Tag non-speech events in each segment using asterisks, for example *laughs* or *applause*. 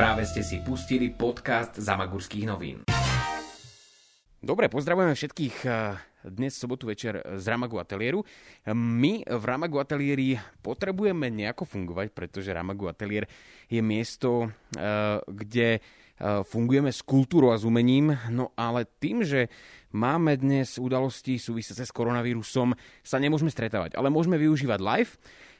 Práve ste si pustili podcast Zamagurských novín. Dobre, pozdravujeme všetkých eh, dnes sobotu večer z Ramagu Ateliéru. My v Ramagu Ateliéri potrebujeme nejako fungovať, pretože Ramagu Ateliér je miesto, eh, kde eh, fungujeme s kultúrou a s umením, no ale tým, že máme dnes udalosti súvisiace s koronavírusom, sa nemôžeme stretávať, ale môžeme využívať live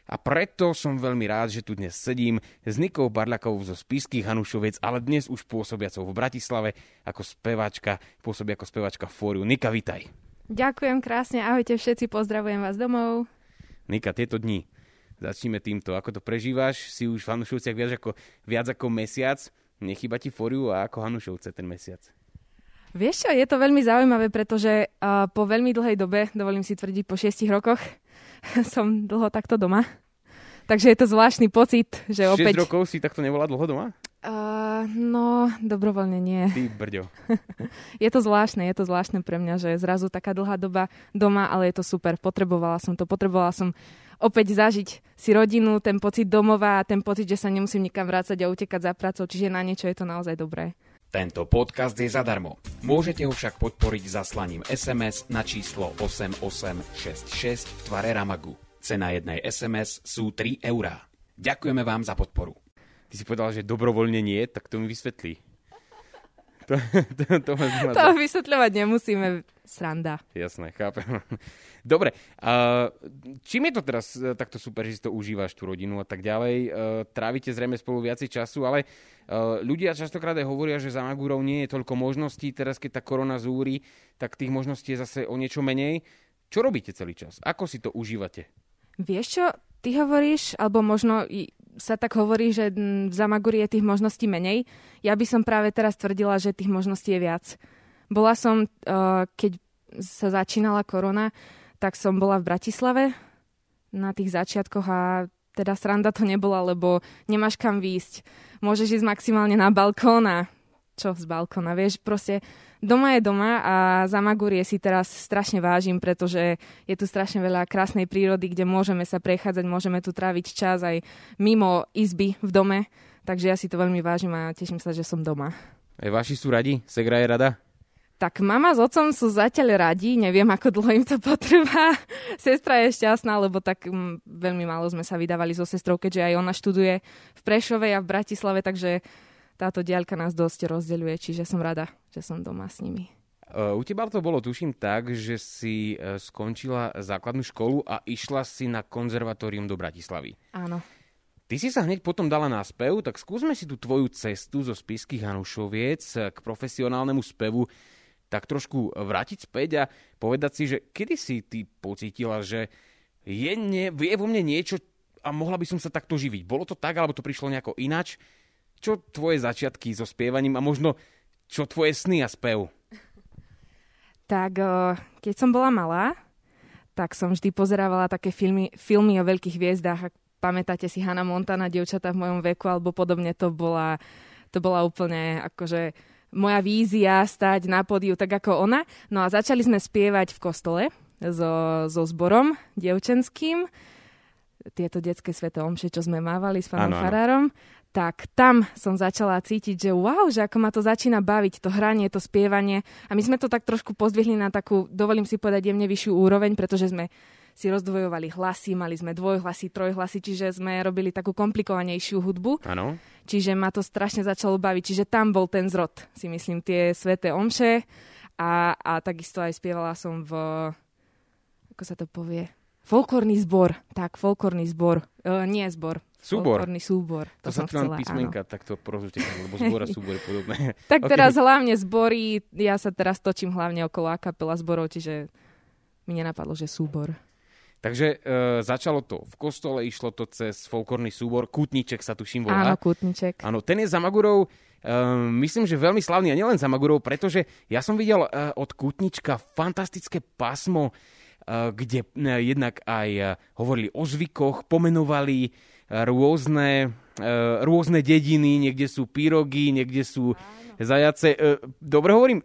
a preto som veľmi rád, že tu dnes sedím s Nikou Barľakovou zo Spíských Hanušoviec, ale dnes už pôsobiacou v Bratislave ako speváčka, pôsobí ako speváčka Fóriu. Nika, vitaj. Ďakujem krásne, ahojte všetci, pozdravujem vás domov. Nika, tieto dni, začneme týmto, ako to prežívaš, si už v Hanušovciach viac ako, viac ako mesiac, nechýba ti Fóriu a ako Hanušovce ten mesiac? Vieš čo, je to veľmi zaujímavé, pretože uh, po veľmi dlhej dobe, dovolím si tvrdiť po šiestich rokoch, *laughs* som dlho takto doma. Takže je to zvláštny pocit, že 6 opäť... rokov si takto nebola dlho doma? Uh, no, dobrovoľne nie. Ty brďo. *laughs* je to zvláštne, je to zvláštne pre mňa, že zrazu taká dlhá doba doma, ale je to super. Potrebovala som to, potrebovala som opäť zažiť si rodinu, ten pocit domova a ten pocit, že sa nemusím nikam vrácať a utekať za prácou, čiže na niečo je to naozaj dobré. Tento podcast je zadarmo. Môžete ho však podporiť zaslaním SMS na číslo 8866 v tvare Ramagu. Cena jednej SMS sú 3 eurá. Ďakujeme vám za podporu. Ty si povedal, že dobrovoľne nie, tak to mi vysvetlí. To, to, to, to, to vysvetľovať nemusíme, sranda. Jasné, chápem. Dobre, uh, čím je to teraz uh, takto super, že si to užívaš, tú rodinu a tak ďalej? Uh, trávite zrejme spolu viacej času, ale uh, ľudia častokrát aj hovoria, že za Magúrov nie je toľko možností. Teraz, keď tá korona zúri, tak tých možností je zase o niečo menej. Čo robíte celý čas? Ako si to užívate? Vieš čo, ty hovoríš, alebo možno sa tak hovorí, že v Zamaguri je tých možností menej. Ja by som práve teraz tvrdila, že tých možností je viac. Bola som, keď sa začínala korona, tak som bola v Bratislave na tých začiatkoch a teda sranda to nebola, lebo nemáš kam výjsť. Môžeš ísť maximálne na balkón a čo z balkóna, vieš, proste doma je doma a za Magúrie si teraz strašne vážim, pretože je tu strašne veľa krásnej prírody, kde môžeme sa prechádzať, môžeme tu tráviť čas aj mimo izby v dome, takže ja si to veľmi vážim a teším sa, že som doma. Aj vaši sú radi? Segra je rada? Tak mama s otcom sú zatiaľ radi, neviem, ako dlho im to potrvá. *laughs* Sestra je šťastná, lebo tak m, veľmi málo sme sa vydávali so sestrou, keďže aj ona študuje v Prešove a v Bratislave, takže táto diaľka nás dosť rozdeľuje, čiže som rada, že som doma s nimi. Uh, u teba to bolo, tuším, tak, že si uh, skončila základnú školu a išla si na konzervatórium do Bratislavy. Áno. Ty si sa hneď potom dala na spev, tak skúsme si tú tvoju cestu zo Spiských Hanušoviec k profesionálnemu spevu tak trošku vrátiť späť a povedať si, že kedy si ty pocítila, že je, ne, je vo mne niečo a mohla by som sa takto živiť. Bolo to tak, alebo to prišlo nejako inač? Čo tvoje začiatky so spievaním a možno čo tvoje sny a spev? Tak keď som bola malá, tak som vždy pozerávala také filmy, filmy o veľkých hviezdách. Ak pamätáte si Hannah Montana, dievčatá v mojom veku, alebo podobne, to bola, to bola úplne akože moja vízia stať na pódiu tak ako ona. No a začali sme spievať v kostole so, so zborom dievčenským. Tieto detské sveté omše, čo sme mávali s pánom Farárom. Tak tam som začala cítiť, že wow, že ako ma to začína baviť, to hranie, to spievanie. A my sme to tak trošku pozdvihli na takú, dovolím si povedať, jemne vyššiu úroveň, pretože sme si rozdvojovali hlasy, mali sme dvojhlasy, trojhlasy, čiže sme robili takú komplikovanejšiu hudbu. Áno. Čiže ma to strašne začalo baviť. Čiže tam bol ten zrod, si myslím, tie sveté omše. A, a takisto aj spievala som v... Ako sa to povie? Folklórny zbor. Tak, folklórny zbor. Uh, nie zbor. Súbor. Folklórny súbor. To, to som chcela, písmenka áno. takto porozumieť, lebo zbor a súbor je podobné. *laughs* tak okay. teraz hlavne zbory, ja sa teraz točím hlavne okolo akapela zborov, čiže mi nenapadlo, že súbor. Takže e, začalo to v kostole, išlo to cez folklórny súbor. Kútniček sa tuším volá. Áno, Kútniček. Áno, ten je za Magurov, e, myslím, že veľmi slavný a nielen za Magurov, pretože ja som videl e, od Kútnička fantastické pásmo, e, kde e, jednak aj e, hovorili o zvykoch, pomenovali rôzne, e, rôzne dediny, niekde sú pyrogy, niekde sú zajace. E, dobre hovorím,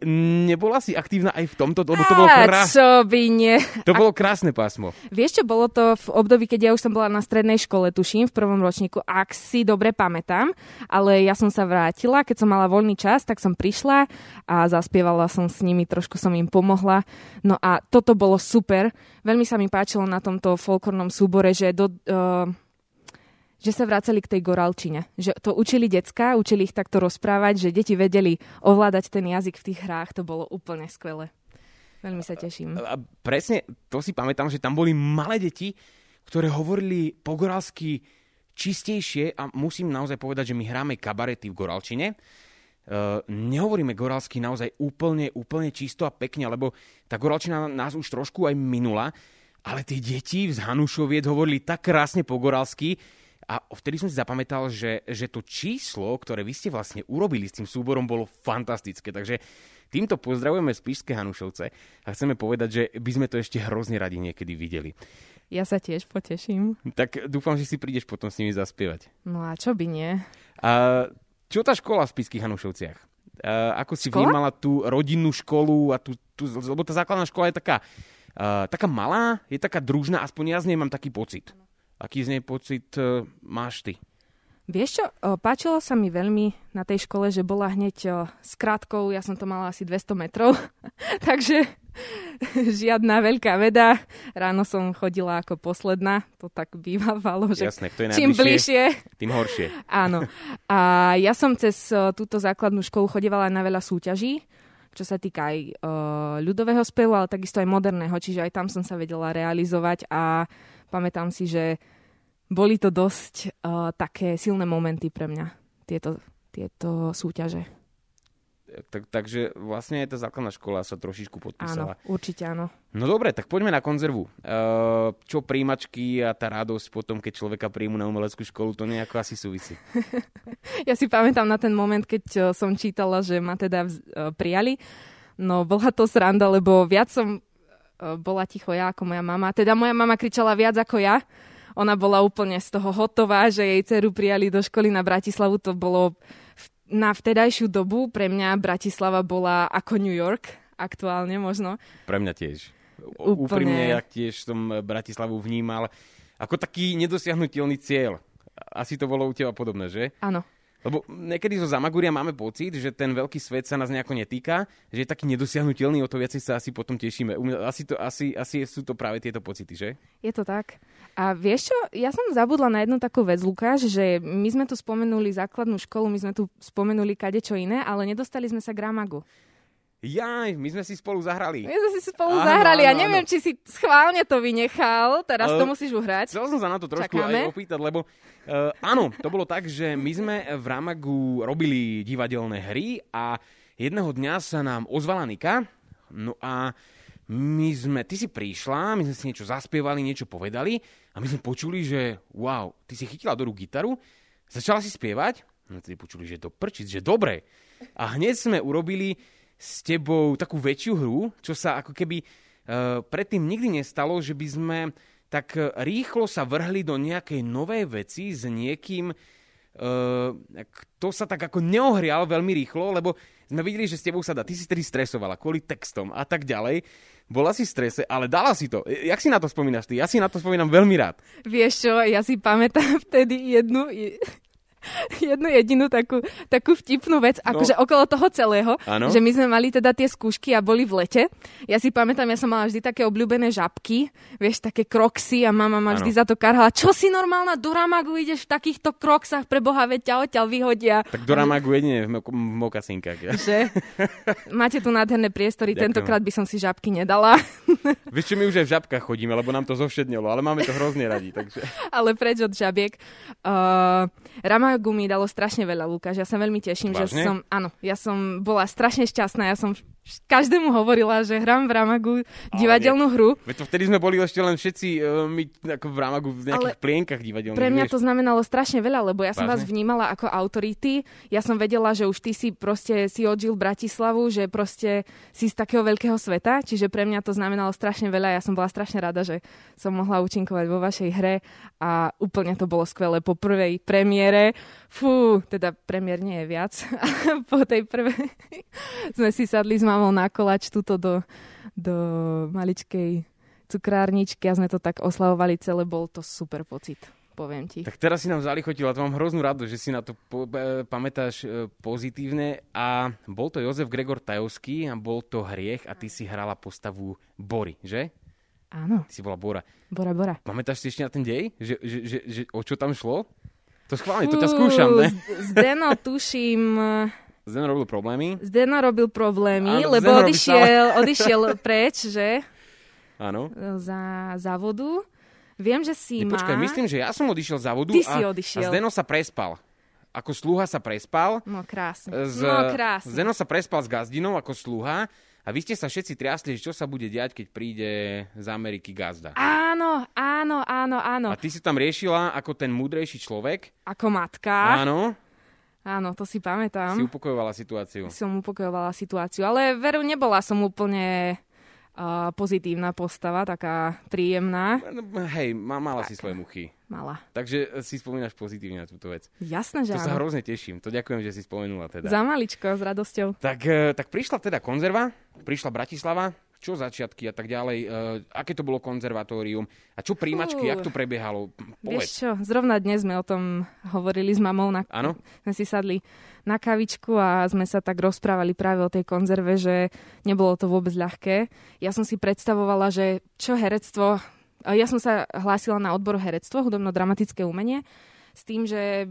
nebola si aktívna aj v tomto, lebo to bolo krásne. Čo by nie. To bolo krásne pásmo. Vieš čo, bolo to v období, keď ja už som bola na strednej škole, tuším, v prvom ročníku, ak si dobre pamätám, ale ja som sa vrátila, keď som mala voľný čas, tak som prišla a zaspievala som s nimi, trošku som im pomohla. No a toto bolo super. Veľmi sa mi páčilo na tomto folklornom súbore, že do, uh, že sa vracali k tej goralčine. Že to učili decka, učili ich takto rozprávať, že deti vedeli ovládať ten jazyk v tých hrách. To bolo úplne skvelé. Veľmi sa teším. A presne, to si pamätám, že tam boli malé deti, ktoré hovorili po goralsky čistejšie a musím naozaj povedať, že my hráme kabarety v goralčine. Uh, nehovoríme goralsky naozaj úplne, úplne čisto a pekne, lebo tá goralčina nás už trošku aj minula, ale tie deti z Hanušoviec hovorili tak krásne po goralsky, a vtedy som si zapamätal, že, že to číslo, ktoré vy ste vlastne urobili s tým súborom, bolo fantastické. Takže týmto pozdravujeme Spišské Hanušovce a chceme povedať, že by sme to ešte hrozne radi niekedy videli. Ja sa tiež poteším. Tak dúfam, že si prídeš potom s nimi zaspievať. No a čo by nie? A čo tá škola v Spišských Hanušovciach? A ako si škola? vnímala tú rodinnú školu a tú, tú, lebo tá základná škola je taká, uh, taká malá, je taká družná, aspoň ja z nej mám taký pocit. Aký z nej pocit uh, máš ty? Vieš čo, páčilo sa mi veľmi na tej škole, že bola hneď s krátkou, ja som to mala asi 200 metrov, *laughs* takže *laughs* žiadna veľká veda. Ráno som chodila ako posledná, to tak bývalo, že Jasné, kto je čím bližšie, tým horšie. Áno. A ja som cez túto základnú školu chodievala na veľa súťaží, čo sa týka aj uh, ľudového spevu, ale takisto aj moderného, čiže aj tam som sa vedela realizovať a pamätám si, že boli to dosť uh, také silné momenty pre mňa, tieto, tieto súťaže. Tak, takže vlastne aj tá základná škola sa trošičku podpísala. Áno, určite áno. No dobre, tak poďme na konzervu. Uh, čo príjimačky a tá radosť potom, keď človeka príjmu na umeleckú školu, to nejako asi súvisí. *laughs* ja si pamätám na ten moment, keď som čítala, že ma teda uh, prijali. No bola to sranda, lebo viac som uh, bola ticho ja ako moja mama. Teda moja mama kričala viac ako ja ona bola úplne z toho hotová, že jej dceru prijali do školy na Bratislavu. To bolo na vtedajšiu dobu pre mňa Bratislava bola ako New York aktuálne možno. Pre mňa tiež. Úplne. Úprimne, ja tiež som Bratislavu vnímal ako taký nedosiahnutelný cieľ. Asi to bolo u teba podobné, že? Áno. Lebo niekedy zo Zamagúria máme pocit, že ten veľký svet sa nás nejako netýka, že je taký nedosiahnutelný, o to viacej sa asi potom tešíme. Asi, to, asi, asi sú to práve tieto pocity, že? Je to tak. A vieš čo, ja som zabudla na jednu takú vec, Lukáš, že my sme tu spomenuli základnú školu, my sme tu spomenuli kadečo iné, ale nedostali sme sa k Ramagu. Jaj, my sme si spolu zahrali. My sme si spolu áno, zahrali a ja neviem, áno. či si schválne to vynechal, teraz uh, to musíš uhrať. Chcel som sa na to trošku Čakáme. aj opýtať, lebo uh, áno, to bolo tak, že my sme v Ramagu robili divadelné hry a jedného dňa sa nám ozvala Nika, no a my sme, ty si prišla, my sme si niečo zaspievali, niečo povedali a my sme počuli, že wow, ty si chytila do rúk gitaru, začala si spievať, no ty počuli, že to prčiť, že dobre. A hneď sme urobili s tebou takú väčšiu hru, čo sa ako keby uh, predtým nikdy nestalo, že by sme tak rýchlo sa vrhli do nejakej novej veci s niekým, uh, kto sa tak ako neohrial veľmi rýchlo, lebo sme videli, že s tebou sa dá. Ty si tedy stresovala kvôli textom a tak ďalej. Bola si v strese, ale dala si to. Jak si na to spomínaš ty? Ja si na to spomínam veľmi rád. Vieš čo, ja si pamätám *laughs* vtedy jednu, *laughs* jednu jedinú takú, takú vtipnú vec, no. akože okolo toho celého, ano. že my sme mali teda tie skúšky a boli v lete. Ja si pamätám, ja som mala vždy také obľúbené žabky, vieš, také kroksy a mama ma vždy za to karhala. Čo si normálna do Ramagu ideš v takýchto kroksách, pre Boha, veď ťa odtiaľ vyhodia. Tak do Ramagu jedine v, mokasinkách. Ja. Že? Máte tu nádherné priestory, Ďakujem. tentokrát by som si žabky nedala. *laughs* Vieš čo, my už aj v žabkách chodíme, lebo nám to zovšednilo, ale máme to hrozne radi. Takže... *laughs* ale preč od žabiek. Uh, Rama Gumy dalo strašne veľa, Lukáš. Ja sa veľmi teším, Vážne? že som, áno, ja som bola strašne šťastná. Ja som každému hovorila, že hrám v Ramagu divadelnú hru. Veď to vtedy sme boli ešte len všetci uh, my ako v Ramagu v nejakých Ale plienkach divadelných. Pre mňa vieš. to znamenalo strašne veľa, lebo ja som Vážne? vás vnímala ako autority. Ja som vedela, že už ty si proste si odžil Bratislavu, že proste si z takého veľkého sveta, čiže pre mňa to znamenalo strašne veľa. Ja som bola strašne rada, že som mohla účinkovať vo vašej hre a úplne to bolo skvelé po prvej premiére. Fú, teda premiér nie je viac. *laughs* po tej prvej sme si sadli s mamou na kolač túto do, do maličkej cukrárničky a sme to tak oslavovali celé, bol to super pocit poviem ti. Tak teraz si nám zalichotila, to mám hroznú radu, že si na to po, e, pamätáš e, pozitívne. A bol to Jozef Gregor Tajovský a bol to hriech a ty si hrala postavu Bory, že? Áno. Ty si bola Bora. Bora, Bora. Pamätáš si ešte na ten dej? Že, že, že, že o čo tam šlo? To schválne, to ťa skúšam, ne? Zdeno, tuším, Zdeno robil problémy. Zdeno robil problémy, Áno, lebo Zdeno odišiel, *laughs* odišiel preč, že? Áno. Za závodu. Viem, že si Nie, má... Počkaj, myslím, že ja som odišiel z závodu Ty a, si odišiel. a Zdeno sa prespal. Ako sluha sa prespal. No krásne. Z, no krásne. Zdeno sa prespal s gazdinou ako sluha a vy ste sa všetci triasli, čo sa bude diať, keď príde z Ameriky gazda. Áno, áno, áno, áno. A ty si tam riešila ako ten múdrejší človek. Ako matka. Áno. Áno, to si pamätám. Si upokojovala situáciu. Som upokojovala situáciu, ale veru nebola som úplne uh, pozitívna postava, taká príjemná. No, hej, mala tak, si svoje muchy. Mala. Takže si spomínaš pozitívne na túto vec. Jasné, že To áno. sa hrozne teším. To ďakujem, že si spomenula teda. Za maličko, s radosťou. Tak, e, tak prišla teda konzerva, prišla Bratislava, čo začiatky a tak ďalej, uh, aké to bolo konzervatórium a čo príjmačky, uh, jak to prebiehalo? Povedz. Vieš čo, zrovna dnes sme o tom hovorili s mamou, na, ano? sme si sadli na kavičku a sme sa tak rozprávali práve o tej konzerve, že nebolo to vôbec ľahké. Ja som si predstavovala, že čo herectvo, ja som sa hlásila na odbor herectvo, hudobno-dramatické umenie, s tým, že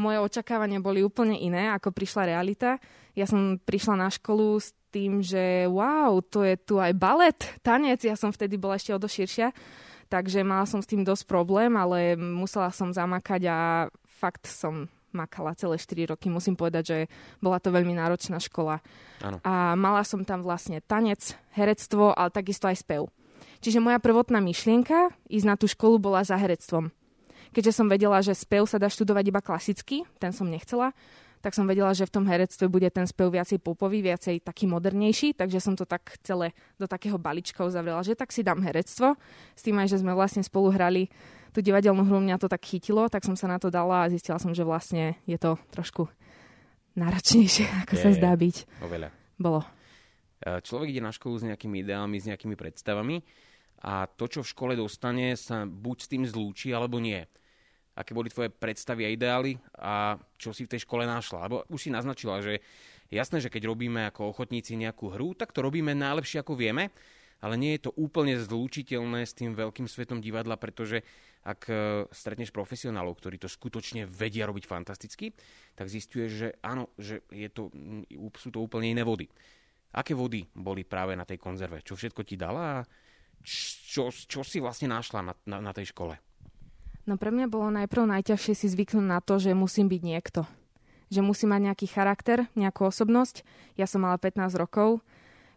moje očakávania boli úplne iné, ako prišla realita. Ja som prišla na školu s tým, že wow, to je tu aj balet, tanec, ja som vtedy bola ešte odoširšia, takže mala som s tým dosť problém, ale musela som zamakať a fakt som makala celé 4 roky. Musím povedať, že bola to veľmi náročná škola. Ano. A mala som tam vlastne tanec, herectvo, ale takisto aj spev. Čiže moja prvotná myšlienka ísť na tú školu bola za herectvom. Keďže som vedela, že spev sa dá študovať iba klasicky, ten som nechcela, tak som vedela, že v tom herectve bude ten spev viacej popový, viacej taký modernejší, takže som to tak celé do takého balíčka uzavrela, že tak si dám herectvo, s tým aj, že sme vlastne spolu hrali tú divadelnú hru, mňa to tak chytilo, tak som sa na to dala a zistila som, že vlastne je to trošku náročnejšie, *laughs* ako je, sa zdá byť. Oveľa. Bolo. E, človek ide na školu s nejakými ideálmi, s nejakými predstavami a to, čo v škole dostane, sa buď s tým zlúči, alebo nie aké boli tvoje predstavy a ideály a čo si v tej škole našla. Lebo už si naznačila, že jasné, že keď robíme ako ochotníci nejakú hru, tak to robíme najlepšie ako vieme, ale nie je to úplne zlúčiteľné s tým veľkým svetom divadla, pretože ak e, stretneš profesionálov, ktorí to skutočne vedia robiť fantasticky, tak zistuješ, že áno, že je to, sú to úplne iné vody. Aké vody boli práve na tej konzerve? Čo všetko ti dala a čo, čo si vlastne našla na, na, na tej škole? No pre mňa bolo najprv najťažšie si zvyknúť na to, že musím byť niekto. Že musím mať nejaký charakter, nejakú osobnosť. Ja som mala 15 rokov.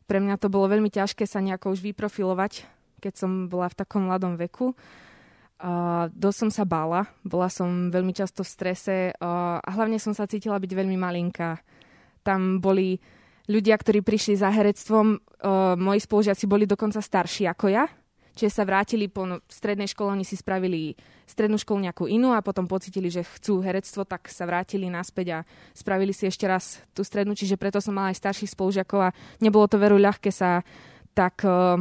Pre mňa to bolo veľmi ťažké sa nejako už vyprofilovať, keď som bola v takom mladom veku. Uh, dosť som sa bála, bola som veľmi často v strese uh, a hlavne som sa cítila byť veľmi malinká. Tam boli ľudia, ktorí prišli za herectvom, uh, moji spolužiaci boli dokonca starší ako ja, Čiže sa vrátili po no, strednej škole, oni si spravili strednú školu nejakú inú a potom pocitili, že chcú herectvo, tak sa vrátili naspäť a spravili si ešte raz tú strednú, čiže preto som mala aj starších spolužiakov a nebolo to veru ľahké sa tak uh,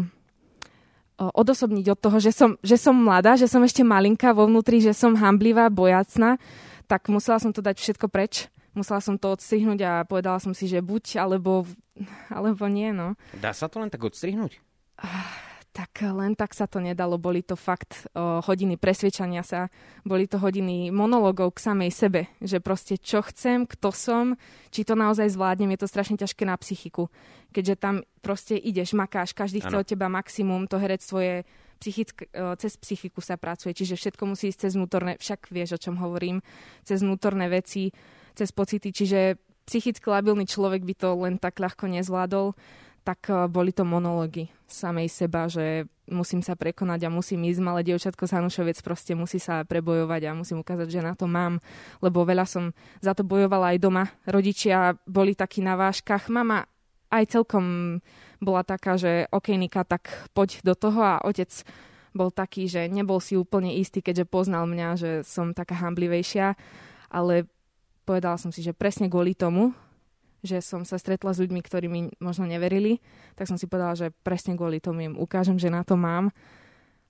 odosobniť od toho, že som, že som mladá, že som ešte malinká vo vnútri, že som hamblivá, bojacná, tak musela som to dať všetko preč. Musela som to odstrihnúť a povedala som si, že buď, alebo, alebo nie, no. Dá sa to len tak odstrihnúť? Tak len tak sa to nedalo. Boli to fakt o, hodiny presvedčania sa, boli to hodiny monologov k samej sebe, že proste čo chcem, kto som, či to naozaj zvládnem, je to strašne ťažké na psychiku. Keďže tam proste ideš, makáš, každý chce ano. od teba maximum, to herectvo je psychick, o, cez psychiku sa pracuje, čiže všetko musí ísť cez vnútorné, však vieš, o čom hovorím, cez vnútorné veci, cez pocity, čiže psychicky labilný človek by to len tak ľahko nezvládol tak uh, boli to monológy samej seba, že musím sa prekonať a musím ísť, malé dievčatko Sanušovec proste musí sa prebojovať a musím ukázať, že na to mám, lebo veľa som za to bojovala aj doma. Rodičia boli takí na váškach. Mama aj celkom bola taká, že OK, Nika, tak poď do toho a otec bol taký, že nebol si úplne istý, keďže poznal mňa, že som taká hamblivejšia, ale povedala som si, že presne kvôli tomu, že som sa stretla s ľuďmi, ktorí mi možno neverili, tak som si povedala, že presne kvôli tomu im ukážem, že na to mám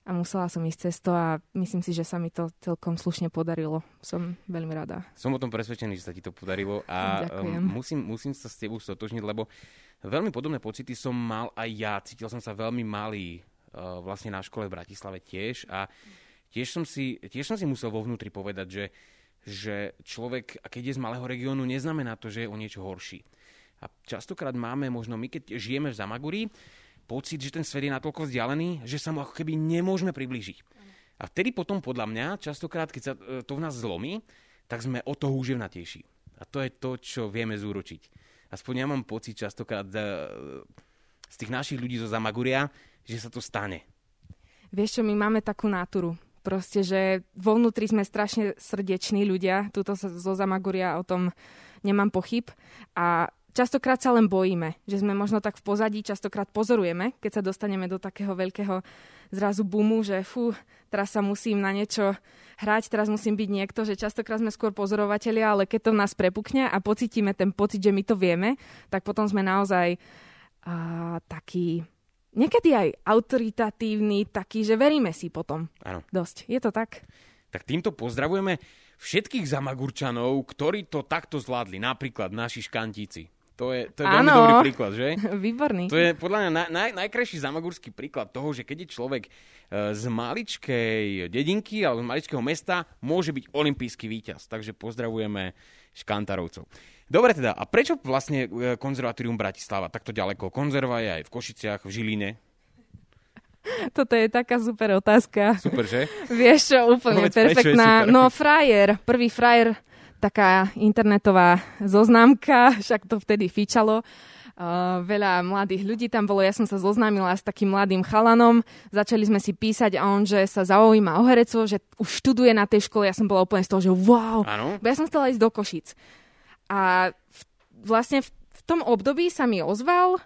a musela som ísť cez to a myslím si, že sa mi to celkom slušne podarilo. Som veľmi rada. Som o tom presvedčený, že sa ti to podarilo a musím, musím sa s tebou stotožniť, lebo veľmi podobné pocity som mal aj ja. Cítil som sa veľmi malý Eh, vlastne na škole v Bratislave tiež a tiež som si, tiež som si musel vo vnútri povedať, že, že človek, keď je z malého regiónu, neznamená to, že je o niečo horší. A častokrát máme, možno my, keď žijeme v Zamaguri, pocit, že ten svet je natoľko vzdialený, že sa mu ako keby nemôžeme priblížiť. A vtedy potom, podľa mňa, častokrát, keď sa eh, to v nás zlomí, tak sme o to húževnatejší. A to je to, čo vieme zúročiť. Aspoň ja mám pocit častokrát eh, z tých našich ľudí zo Zamaguria, že sa to stane? Vieš čo, my máme takú náturu. Proste, že vo vnútri sme strašne srdeční ľudia. Tuto sa zo Zamaguria o tom nemám pochyb. A častokrát sa len bojíme, že sme možno tak v pozadí, častokrát pozorujeme, keď sa dostaneme do takého veľkého zrazu boomu, že fú, teraz sa musím na niečo hrať, teraz musím byť niekto, že častokrát sme skôr pozorovatelia, ale keď to nás prepukne a pocítime ten pocit, že my to vieme, tak potom sme naozaj uh, takí niekedy aj autoritatívny, taký, že veríme si potom. Áno. Dosť. Je to tak? Tak týmto pozdravujeme všetkých zamagurčanov, ktorí to takto zvládli. Napríklad naši škantíci. To je, to je veľmi dobrý príklad, že? *laughs* Výborný. To je podľa mňa naj, naj, najkrajší zamagurský príklad toho, že keď je človek e, z maličkej dedinky alebo z maličkého mesta, môže byť olimpijský víťaz. Takže pozdravujeme škantarovcov. Dobre teda, a prečo vlastne e, konzervatórium Bratislava takto ďaleko? Konzerva je aj v Košiciach, v Žiline. Toto je taká super otázka. Super, že? *laughs* Vieš čo, úplne Povedz, perfektná. No frajer, prvý frajer, taká internetová zoznámka, *laughs* však to vtedy fičalo. Uh, veľa mladých ľudí tam bolo, ja som sa zoznámila s takým mladým chalanom, začali sme si písať a on, že sa zaujíma o herectvo, že už študuje na tej škole, ja som bola úplne z toho, že wow, ano? ja som chcela ísť do Košic. A v, vlastne v, v tom období sa mi ozval,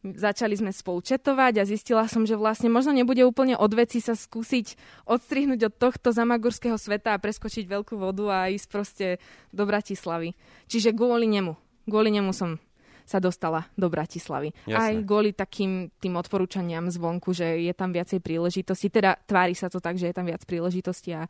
začali sme spolu četovať a zistila som, že vlastne možno nebude úplne od veci sa skúsiť odstrihnúť od tohto zamagurského sveta a preskočiť veľkú vodu a ísť proste do Bratislavy. Čiže kvôli nemu. Kvôli nemu som sa dostala do Bratislavy. Jasne. Aj kvôli takým tým odporúčaniam zvonku, že je tam viacej príležitosti. Teda tvári sa to tak, že je tam viac príležitosti a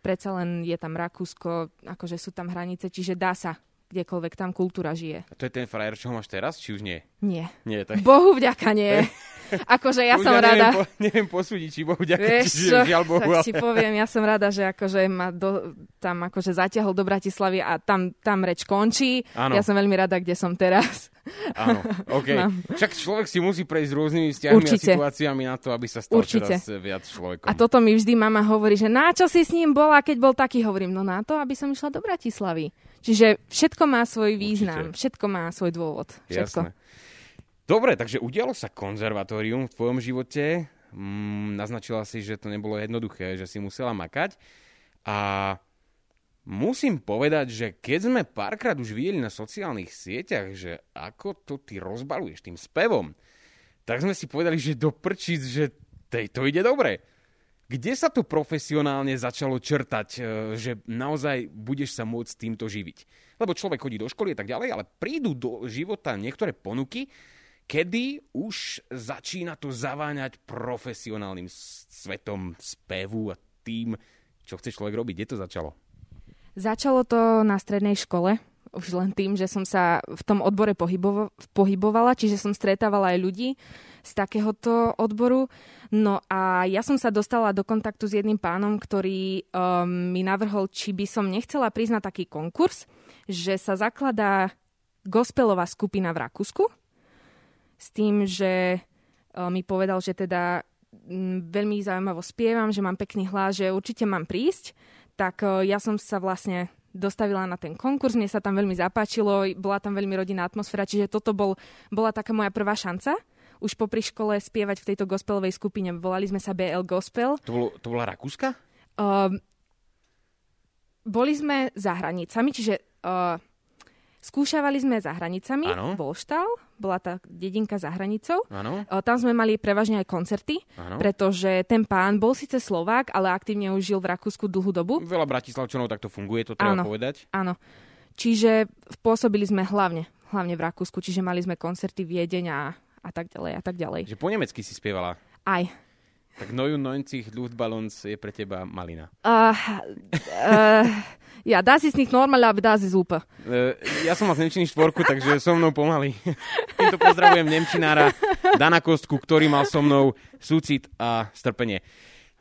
predsa len je tam Rakúsko, akože sú tam hranice, čiže dá sa kdekoľvek tam kultúra žije. A to je ten frajer, čo ho máš teraz, či už nie? Nie. Nie, je... Bohu vďaka nie. *laughs* akože ja som ja neviem, rada. Po, neviem posúdiť, či Bohu vďaka, Vieš či čo, žiaľ Bohu. Tak ale... ti poviem, ja som rada, že akože ma do, tam akože zatiahol do Bratislavy a tam, tam reč končí. Ano. Ja som veľmi rada, kde som teraz. Áno, OK. No. Však človek si musí prejsť rôznymi vzťahmi Určite. a situáciami na to, aby sa stal Určite. teraz viac človekom. A toto mi vždy mama hovorí, že na čo si s ním bola, keď bol taký? Hovorím, no na to, aby som išla do Bratislavy. Čiže všetko má svoj význam, Určite. všetko má svoj dôvod. Všetko. Jasné. Dobre, takže udialo sa konzervatórium v tvojom živote. Mm, naznačila si, že to nebolo jednoduché, že si musela makať. A musím povedať, že keď sme párkrát už videli na sociálnych sieťach, že ako to ty rozbaluješ tým spevom, tak sme si povedali, že do prčic, že tej, to ide dobre. Kde sa to profesionálne začalo črtať, e, že naozaj budeš sa môcť týmto živiť? Lebo človek chodí do školy a tak ďalej, ale prídu do života niektoré ponuky, kedy už začína to zaváňať profesionálnym svetom spevu a tým, čo chce človek robiť. Kde to začalo? Začalo to na strednej škole, už len tým, že som sa v tom odbore pohybo- pohybovala, čiže som stretávala aj ľudí z takéhoto odboru. No a ja som sa dostala do kontaktu s jedným pánom, ktorý um, mi navrhol, či by som nechcela priznať taký konkurs, že sa zakladá gospelová skupina v Rakúsku s tým, že um, mi povedal, že teda um, veľmi zaujímavo spievam, že mám pekný hlas, že určite mám prísť tak uh, ja som sa vlastne dostavila na ten konkurs, mne sa tam veľmi zapáčilo, bola tam veľmi rodinná atmosféra, čiže toto bol, bola taká moja prvá šanca už popri škole spievať v tejto gospelovej skupine. Volali sme sa BL Gospel. To, bolo, to bola Rakúska? Uh, boli sme za hranicami, čiže uh, skúšavali sme za hranicami, Áno. Volštál, bola tá dedinka za hranicou. Áno. Uh, tam sme mali prevažne aj koncerty, Áno. pretože ten pán bol síce Slovák, ale aktívne už žil v Rakúsku dlhú dobu. Veľa Bratislavčanov takto funguje, to treba Áno. povedať. Áno. Čiže pôsobili sme hlavne, hlavne v Rakúsku, čiže mali sme koncerty Viedeň a, a tak ďalej a tak ďalej. Že po nemecky si spievala. Aj. Tak 99 Luftballons je pre teba malina. Uh, uh, *laughs* ja, das ist nicht normal, aber das ist super. E, ja som mal z Nemčiny štvorku, takže so mnou pomaly. Týmto pozdravujem Nemčinára Dana Kostku, ktorý mal so mnou súcit a strpenie.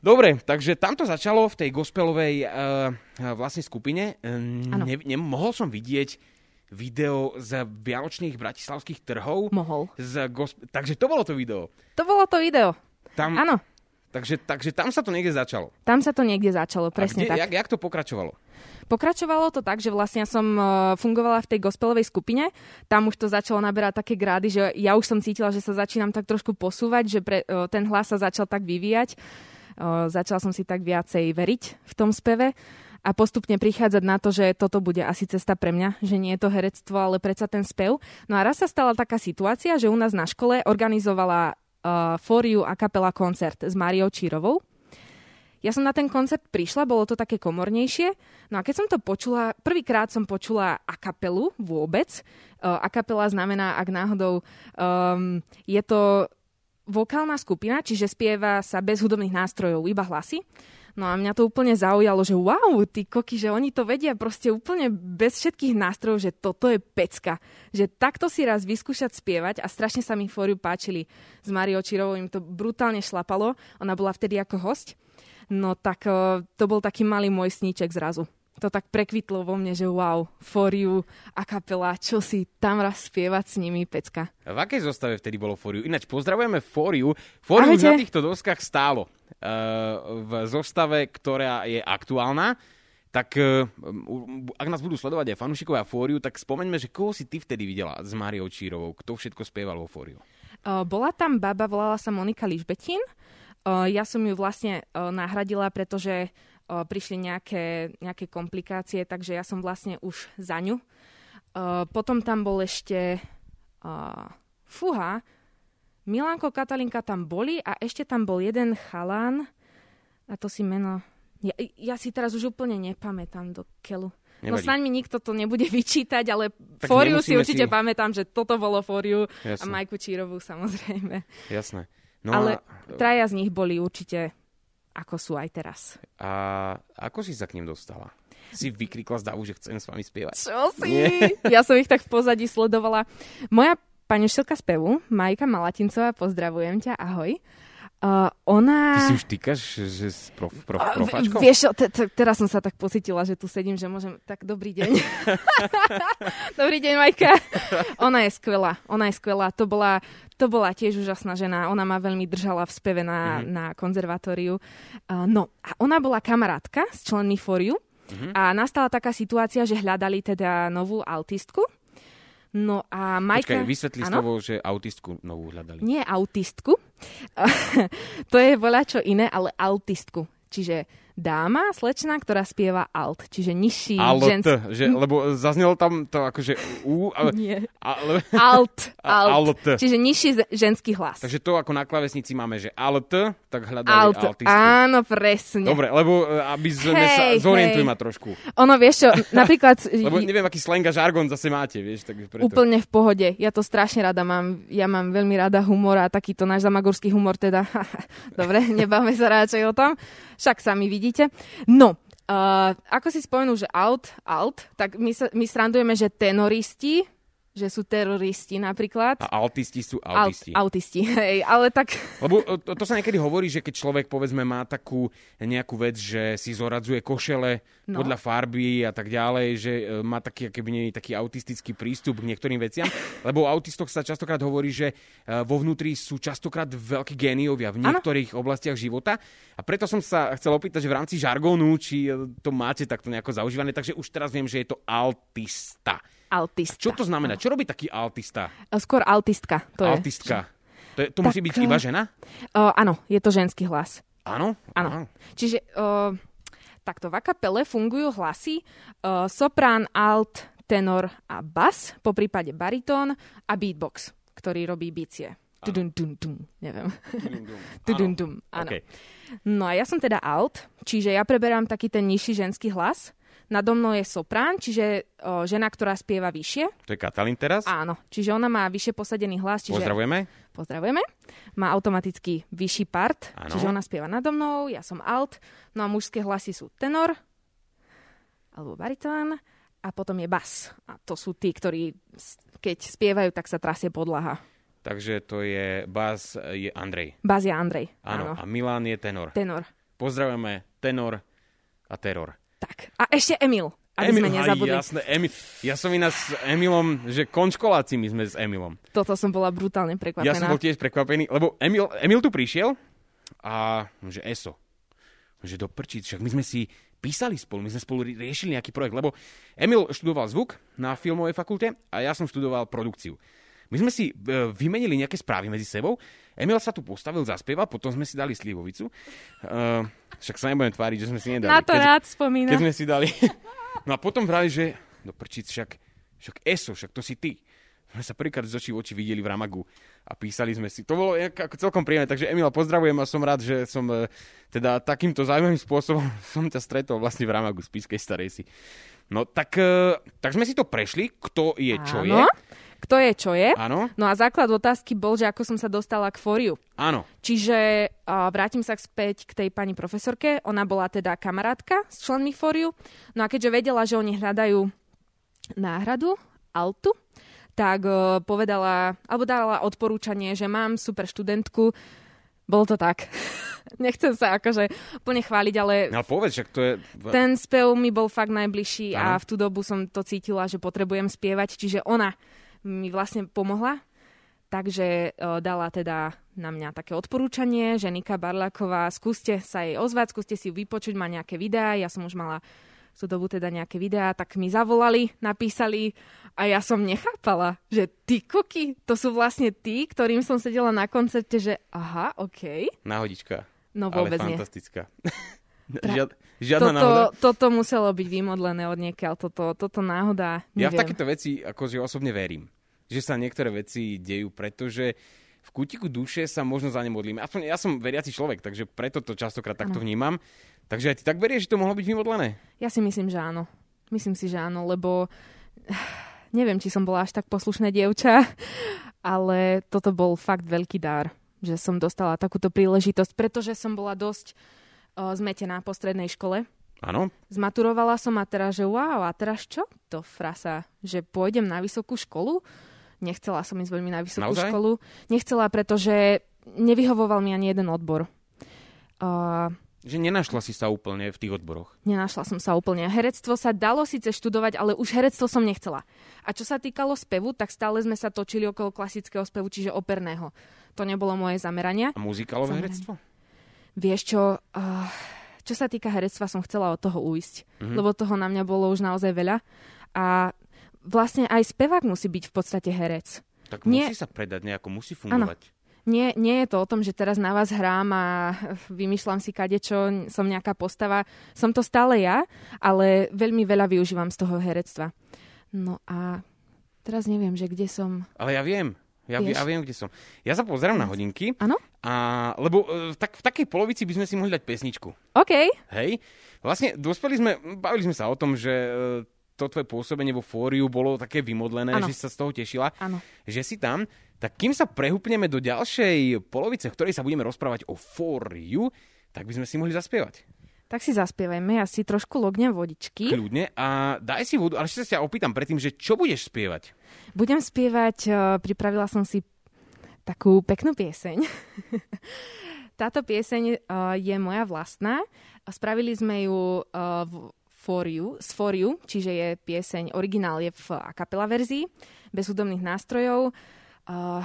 Dobre, takže tamto začalo v tej gospelovej uh, vlastne skupine. Áno. Ne, ne, mohol som vidieť video z vianočných bratislavských trhov. Mohol. Z gosp- takže to bolo to video. To bolo to video. Tam, Áno, takže, takže tam sa to niekde začalo. tam sa to niekde začalo, presne a kde, tak. Jak, jak to pokračovalo? Pokračovalo to tak, že vlastne ja som uh, fungovala v tej gospelovej skupine. Tam už to začalo naberať také grády, že ja už som cítila, že sa začínam tak trošku posúvať, že pre, uh, ten hlas sa začal tak vyvíjať. Uh, začala som si tak viacej veriť v tom speve a postupne prichádzať na to, že toto bude asi cesta pre mňa, že nie je to herectvo, ale predsa ten spev. No a raz sa stala taká situácia, že u nás na škole organizovala uh, Foriu a kapela koncert s Máriou Čírovou. Ja som na ten koncert prišla, bolo to také komornejšie. No a keď som to počula, prvýkrát som počula a kapelu vôbec. Uh, a kapela znamená, ak náhodou um, je to vokálna skupina, čiže spieva sa bez hudobných nástrojov, iba hlasy. No a mňa to úplne zaujalo, že wow, ty koky, že oni to vedia proste úplne bez všetkých nástrojov, že toto je pecka. Že takto si raz vyskúšať spievať a strašne sa mi fóriu páčili. S Mariou Čirovou im to brutálne šlapalo. Ona bola vtedy ako host. No tak uh, to bol taký malý môj sníček zrazu. To tak prekvitlo vo mne, že wow, fóriu a kapela, čo si tam raz spievať s nimi, pecka. V akej zostave vtedy bolo Fóriu? Ináč pozdravujeme už Ahojte. na týchto doskách stálo. V zostave, ktorá je aktuálna. Tak uh, ak nás budú sledovať aj fanúšikovia Fóriu, tak spomeňme, že koho si ty vtedy videla s Máriou Čírovou? Kto všetko spieval vo Fóriu? Uh, bola tam baba, volala sa Monika Ližbetín. Uh, ja som ju vlastne nahradila, pretože prišli nejaké, nejaké komplikácie, takže ja som vlastne už za ňu. Potom tam bol ešte uh, Fuha, Milanko, Katalinka tam boli a ešte tam bol jeden chalán, a to si meno... Ja, ja si teraz už úplne nepamätám do keľu. No Nevadí. snaď mi nikto to nebude *laughs* vyčítať, ale Tak Fóriu si určite si- pamätám, že toto bolo Fóriu a Jasné. Majku Čírovú samozrejme. Jasné. No Ale a, traja z nich boli určite ako sú aj teraz. a ako si sa k ním dostala? Si vykrikla z davu, že chcem s vami spievať. Čo si? Nie. Ja som ich tak v pozadí sledovala. Moja panešilka spevu, Majka Malatincová, pozdravujem ťa, ahoj. Uh, ona... Ty si už týkaš, že s prof, prof, A, v- profačkou? Vieš, te- te- teraz som sa tak pocitila, že tu sedím, že môžem... Tak dobrý deň. *laughs* dobrý deň, Majka. Ona je skvelá, ona je skvelá. To bola, to bola tiež úžasná žena. Ona ma veľmi držala v speve na, Mhm. na konzervatóriu. Uh, no, a ona bola kamarátka s členmi Fóriu Mhm. a nastala taká situácia, že hľadali teda novú altistku. No a Majka... Počkaj, vysvetli Áno? slovo, že autistku novú hľadali. Nie autistku. *laughs* to je voľa čo iné, ale altistku. Čiže dáma, slečna, ktorá spieva alt, čiže nižší Alt, ženský... že, lebo zaznelo tam to akože U, ale, Nie. ale, Alt, *laughs* alt. alt. Čiže nižší ženský hlas. takže to ako na klavesnici máme, že alt, tak hľadali alt, altistku. áno, presne. Dobre, lebo e, aby sme Hej, sa zorientuj hej. ma trošku. Ono, vieš čo, napríklad... *laughs* Lebo neviem, aký slang a žargon zase máte, vieš, tak preto. Úplne v pohode. Ja to strašne rada mám. Ja mám veľmi rada humor a takýto náš zamagorský humor teda. *laughs* Dobre, nebáme sa radšej o tom. Však sami vidíte. No, uh, ako si spomenul, že alt, alt, tak my, sa, my srandujeme, že tenoristi, že sú teroristi napríklad. A autisti sú autisti. Aut, autisti, *laughs* hej, ale tak... Lebo to, to sa niekedy hovorí, že keď človek povedzme má takú nejakú vec, že si zoradzuje košele no. podľa farby a tak ďalej, že e, má taký, keby nie, taký autistický prístup k niektorým veciam, lebo o autistoch sa častokrát hovorí, že e, vo vnútri sú častokrát veľkí géniovia v niektorých ano. oblastiach života. A preto som sa chcel opýtať, že v rámci žargónu, či e, to máte takto nejako zaužívané, takže už teraz viem, že je to altista. Altista. Čo to znamená? Čo robí taký altista? Skôr altistka. To Altistka. Je. To, je, to tak, musí byť iba žena? Uh, áno, je to ženský hlas. Áno? Áno. Čiže uh, takto v kapele fungujú hlasy uh, soprán, alt, tenor a bas, po prípade baritón a beatbox, ktorý robí bicie. Tudum, dum, dum, neviem. Tudum, dum. *laughs* Áno. Okay. No a ja som teda alt, čiže ja preberám taký ten nižší ženský hlas Nado mnou je soprán, čiže o, žena, ktorá spieva vyššie. To je Katalin teraz? Áno, čiže ona má vyššie posadený hlas. Čiže... Pozdravujeme. Pozdravujeme. Má automaticky vyšší part, ano. čiže ona spieva nado mnou, ja som alt. No a mužské hlasy sú tenor, alebo baritón a potom je bas. A to sú tí, ktorí keď spievajú, tak sa trasie podlaha. Takže to je bas je Andrej. Bas je Andrej. Áno. A Milan je tenor. Tenor. Pozdravujeme tenor a teror. Tak. A ešte Emil. Aby Emil, sme nezabudli. Aj, jasné, Emil. Ja som iná s Emilom, že končkoláci my sme s Emilom. Toto som bola brutálne prekvapená. Ja som bol tiež prekvapený, lebo Emil, Emil tu prišiel a že ESO. Že do prčíc, však my sme si písali spolu, my sme spolu riešili nejaký projekt, lebo Emil študoval zvuk na filmovej fakulte a ja som študoval produkciu. My sme si e, vymenili nejaké správy medzi sebou. Emil sa tu postavil, zaspieval, potom sme si dali slivovicu. Uh, však sa nebudem tváriť, že sme si nedali. Na to keď, rád spomína. Keď sme si dali. *laughs* No a potom vrali, že no prčic, však, však ESO, však to si ty. Sme sa prvýkrát z očí v oči videli v Ramagu a písali sme si. To bolo ako celkom príjemné, takže Emil, pozdravujem a som rád, že som e, teda takýmto zaujímavým spôsobom *laughs* som ťa stretol vlastne v Ramagu z Pískej starej si. No tak, tak sme si to prešli, kto je, čo Áno. je kto je, čo je. Áno. No a základ otázky bol, že ako som sa dostala k fóriu. Áno. Čiže uh, vrátim sa späť k tej pani profesorke. Ona bola teda kamarátka s členmi fóriu. No a keďže vedela, že oni hľadajú náhradu, altu, tak uh, povedala, alebo dala odporúčanie, že mám super študentku. Bolo to tak. *laughs* Nechcem sa akože plne chváliť, ale... No povedz, že to je... Ten spev mi bol fakt najbližší ano. a v tú dobu som to cítila, že potrebujem spievať, čiže ona mi vlastne pomohla. Takže uh, dala teda na mňa také odporúčanie, že Nika Barláková, skúste sa jej ozvať, skúste si vypočuť, má nejaké videá, ja som už mala v tú dobu teda nejaké videá, tak mi zavolali, napísali a ja som nechápala, že ty koky, to sú vlastne tí, ktorým som sedela na koncerte, že aha, OK. Náhodička. No vôbec ale fantastická. nie. Žiad, žiadna toto, náhoda? Toto muselo byť vymodlené od niekiaľ, toto, toto náhoda. Neviem. Ja v takéto veci akože osobne verím že sa niektoré veci dejú, pretože v kútiku duše sa možno za ne modlíme. Aspoň ja som veriaci človek, takže preto to častokrát takto vnímam. Takže aj ty tak verieš, že to mohlo byť vymodlené? Ja si myslím, že áno. Myslím si, že áno, lebo *sighs* neviem, či som bola až tak poslušné dievča, *laughs* ale toto bol fakt veľký dar, že som dostala takúto príležitosť, pretože som bola dosť o, zmetená po strednej škole. Áno. Zmaturovala som a teraz, že wow, a teraz čo to frasa? Že pôjdem na vysokú školu? Nechcela som ísť veľmi na vysokú Naozaj? školu. Nechcela, pretože nevyhovoval mi ani jeden odbor. Uh, že nenašla si sa úplne v tých odboroch. Nenašla som sa úplne. Herectvo sa dalo síce študovať, ale už herectvo som nechcela. A čo sa týkalo spevu, tak stále sme sa točili okolo klasického spevu, čiže operného. To nebolo moje zameranie. A muzikálové zameranie. herectvo? Vieš čo, uh, čo sa týka herectva, som chcela od toho uísť. Mm-hmm. Lebo toho na mňa bolo už naozaj veľa. A vlastne aj spevák musí byť v podstate herec. Tak nie... musí sa predať nejako, musí fungovať. Ano. Nie, nie je to o tom, že teraz na vás hrám a vymýšľam si kadečo, som nejaká postava. Som to stále ja, ale veľmi veľa využívam z toho herectva. No a teraz neviem, že kde som... Ale ja viem. Ja, ja viem, kde som. Ja sa pozerám na hodinky. Áno? A, lebo e, tak, v takej polovici by sme si mohli dať pesničku. OK. Hej. Vlastne dospeli sme, bavili sme sa o tom, že e, to tvoje pôsobenie vo fóriu bolo také vymodlené, ano. že si sa z toho tešila, ano. že si tam. Tak kým sa prehúpneme do ďalšej polovice, v ktorej sa budeme rozprávať o fóriu, tak by sme si mohli zaspievať. Tak si zaspievajme, ja si trošku lognem vodičky. Kľudne. A daj si vodu, ale ešte sa ťa opýtam predtým, že čo budeš spievať? Budem spievať, uh, pripravila som si takú peknú pieseň. *laughs* Táto pieseň uh, je moja vlastná. Spravili sme ju v For You, z For You, čiže je pieseň, originál je v a capella verzii, bez hudobných nástrojov. Uh,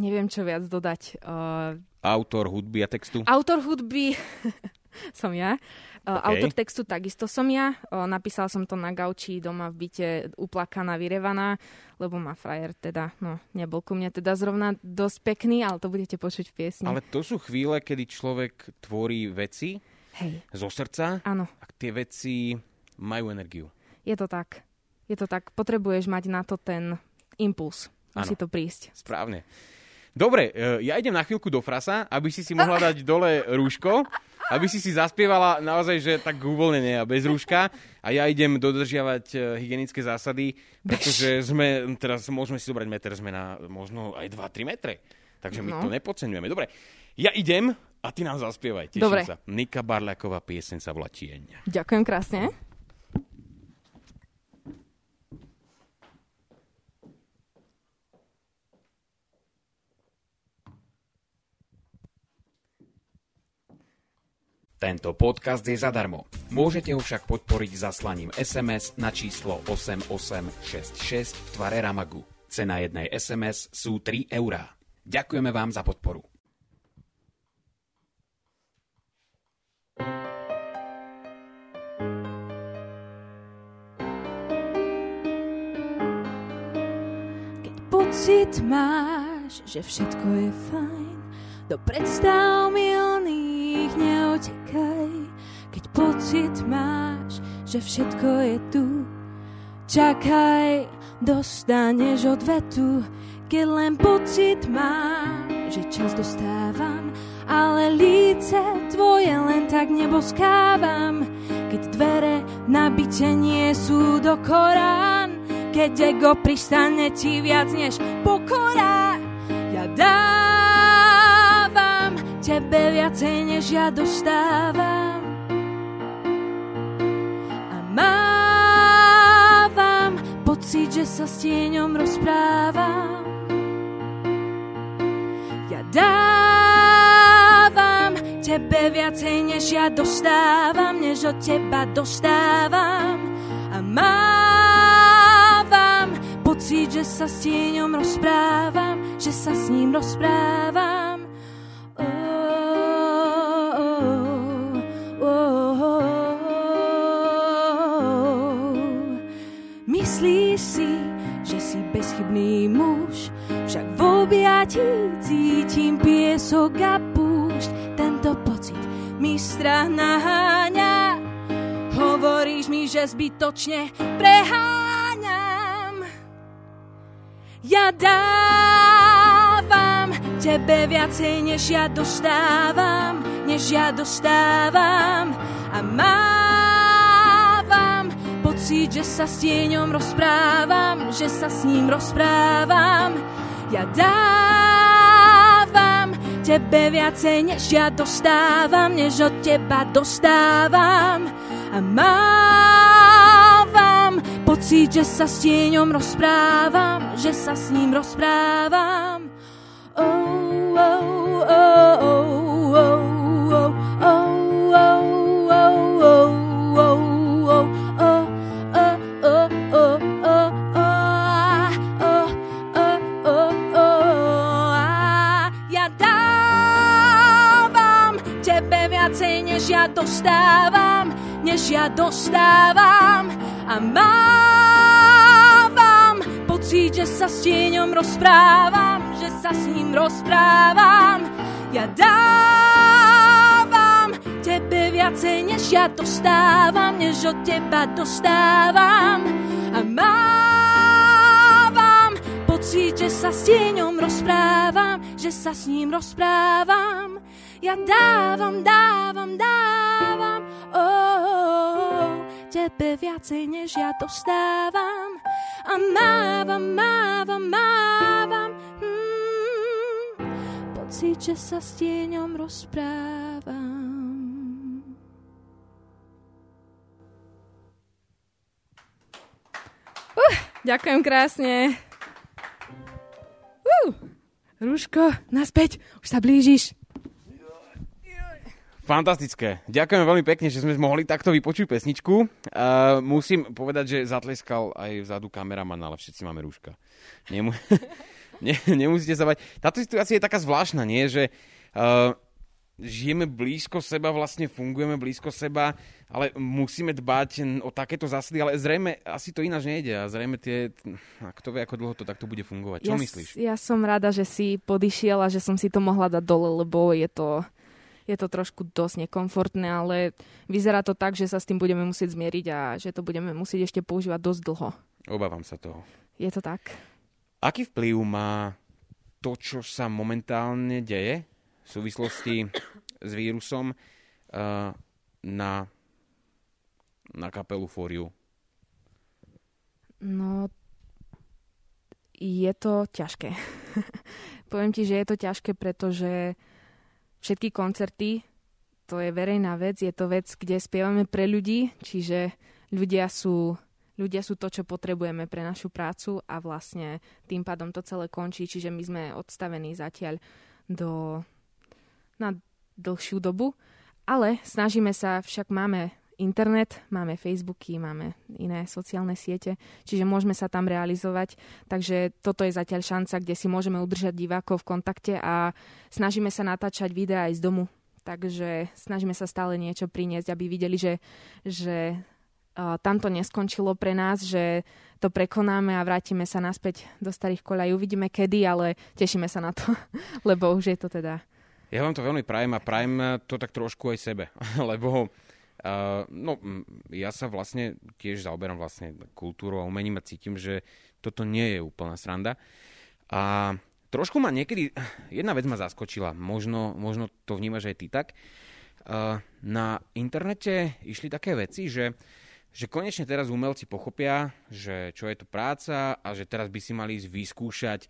neviem, čo viac dodať. Uh, Autor hudby a textu? Autor hudby *laughs* som ja. Uh, okay. Autor textu takisto som ja. Uh, napísal som to na gauči doma v byte uplakaná, vyrevaná, lebo má frajer teda, no nebol ku mne teda zrovna dosť pekný, ale to budete počuť v piesni. Ale to sú chvíle, kedy človek tvorí veci Hej. zo srdca Áno. a tie veci majú energiu. Je to tak. Je to tak. Potrebuješ mať na to ten impuls. Musí Áno. to prísť. Správne. Dobre, e, ja idem na chvíľku do frasa, aby si si mohla *laughs* dať dole rúško, aby si si zaspievala naozaj, že tak uvoľnenie a bez rúška. A ja idem dodržiavať e, hygienické zásady, pretože sme, teraz môžeme si zobrať meter, sme na možno aj 2-3 metre. Takže my No. to nepodceňujeme. Dobre, ja idem a ty nám zaspievaj. Teším Dobre. sa. Nika Barľaková pieseň sa volá Tieň. Ďakujem krásne. Tento podcast je zadarmo. Môžete ho však podporiť zaslaním SMS na číslo 8866 v tvare Ramagu. Cena jednej SMS sú 3 eurá. Ďakujeme vám za podporu. Keď pocit máš, že všetko je fajn, do predstav milných neotekaj. Keď pocit máš, že všetko je tu, čakaj, dostaneš odvetu. Keď len pocit mám, že čas dostávam, ale líce tvoje len tak neboskávam. Keď dvere na byte nie sú do Korán, keď ego pristane ti viac než pokora. Ja dávam tebe viacej, než ja dostávam. A mávam pocit, že sa s tieňom rozprávam. Ja dávam tebe viacej, než ja dostávam, než od teba dostávam. A mávam pocit, že sa s tieňom rozprávam, že sa s ním rozprávam. Bezchybný muž, však v objatí cítim piesok a púšť. Tento pocit mi strach naháňa. Hovoríš mi, že zbytočne preháňam. Ja dávam tebe viacej, než ja dostávam, než ja dostávam. A mávam pocit, že sa s tieňom rozprávam, že sa s ním rozprávam. Ja dávam tebe viacej, než ja dostávam, než od teba dostávam. A mávam pocit, že sa s tieňom rozprávam, že sa s ním rozprávam. Oh, oh, oh, oh, dostávam, než ja dostávam a mávam pocit, že sa s tieňom rozprávam, že sa s ním rozprávam. Ja dávam tebe viacej, než ja dostávam, než od teba dostávam a mávam pocit, že sa s tieňom rozprávam, že sa s ním rozprávam. Ja dávam, dávam, dávam, tebe viacej, než ja dostávam. A mávam, mávam, mávam. Mm, pocit, že sa s tieňom rozprávam. Uh, ďakujem krásne. Uh, Rúško, naspäť, už sa blížiš. Fantastické. Ďakujem veľmi pekne, že sme mohli takto vypočuť pesničku. Uh, musím povedať, že zatleskal aj vzadu kameraman, ale všetci máme rúška. Nemu... *laughs* ne, nemusíte sa bať. Táto situácia je taká zvláštna, nie? Že uh, žijeme blízko seba, vlastne fungujeme blízko seba, ale musíme dbať o takéto zásady, ale zrejme asi to ináč nejde a zrejme tie, a kto vie, ako dlho to takto bude fungovať. Čo ja, myslíš? Ja som rada, že si podišiel a že som si to mohla dať dole, lebo je to je to trošku dosť nekomfortné, ale vyzerá to tak, že sa s tým budeme musieť zmieriť a že to budeme musieť ešte používať dosť dlho. Obávam sa toho. Je to tak. Aký vplyv má to, čo sa momentálne deje v súvislosti s vírusom uh, na, na kapelu Foriu? No, je to ťažké. *laughs* Poviem ti, že je to ťažké, pretože všetky koncerty, to je verejná vec, je to vec, kde spievame pre ľudí, čiže ľudia sú, ľudia sú to, čo potrebujeme pre našu prácu a vlastne tým pádom to celé končí, čiže my sme odstavení zatiaľ do, na dlhšiu dobu, ale snažíme sa, však máme internet, máme Facebooky, máme iné sociálne siete, čiže môžeme sa tam realizovať. Takže toto je zatiaľ šanca, kde si môžeme udržať divákov v kontakte a snažíme sa natáčať videá aj z domu. Takže snažíme sa stále niečo priniesť, aby videli, že, že tam to neskončilo pre nás, že to prekonáme a vrátime sa naspäť do starých koľají. Uvidíme kedy, ale tešíme sa na to, *laughs* lebo už je to teda ja vám to veľmi prajem a prajem to tak trošku aj sebe, *laughs* lebo Uh, no, ja sa vlastne tiež zaoberám vlastne kultúrou a umením a cítim, že toto nie je úplná sranda. A trošku ma niekedy, jedna vec ma zaskočila, možno, možno to vnímaš aj ty tak. Uh, na internete išli také veci, že, že konečne teraz umelci pochopia, že čo je to práca a že teraz by si mali ísť vyskúšať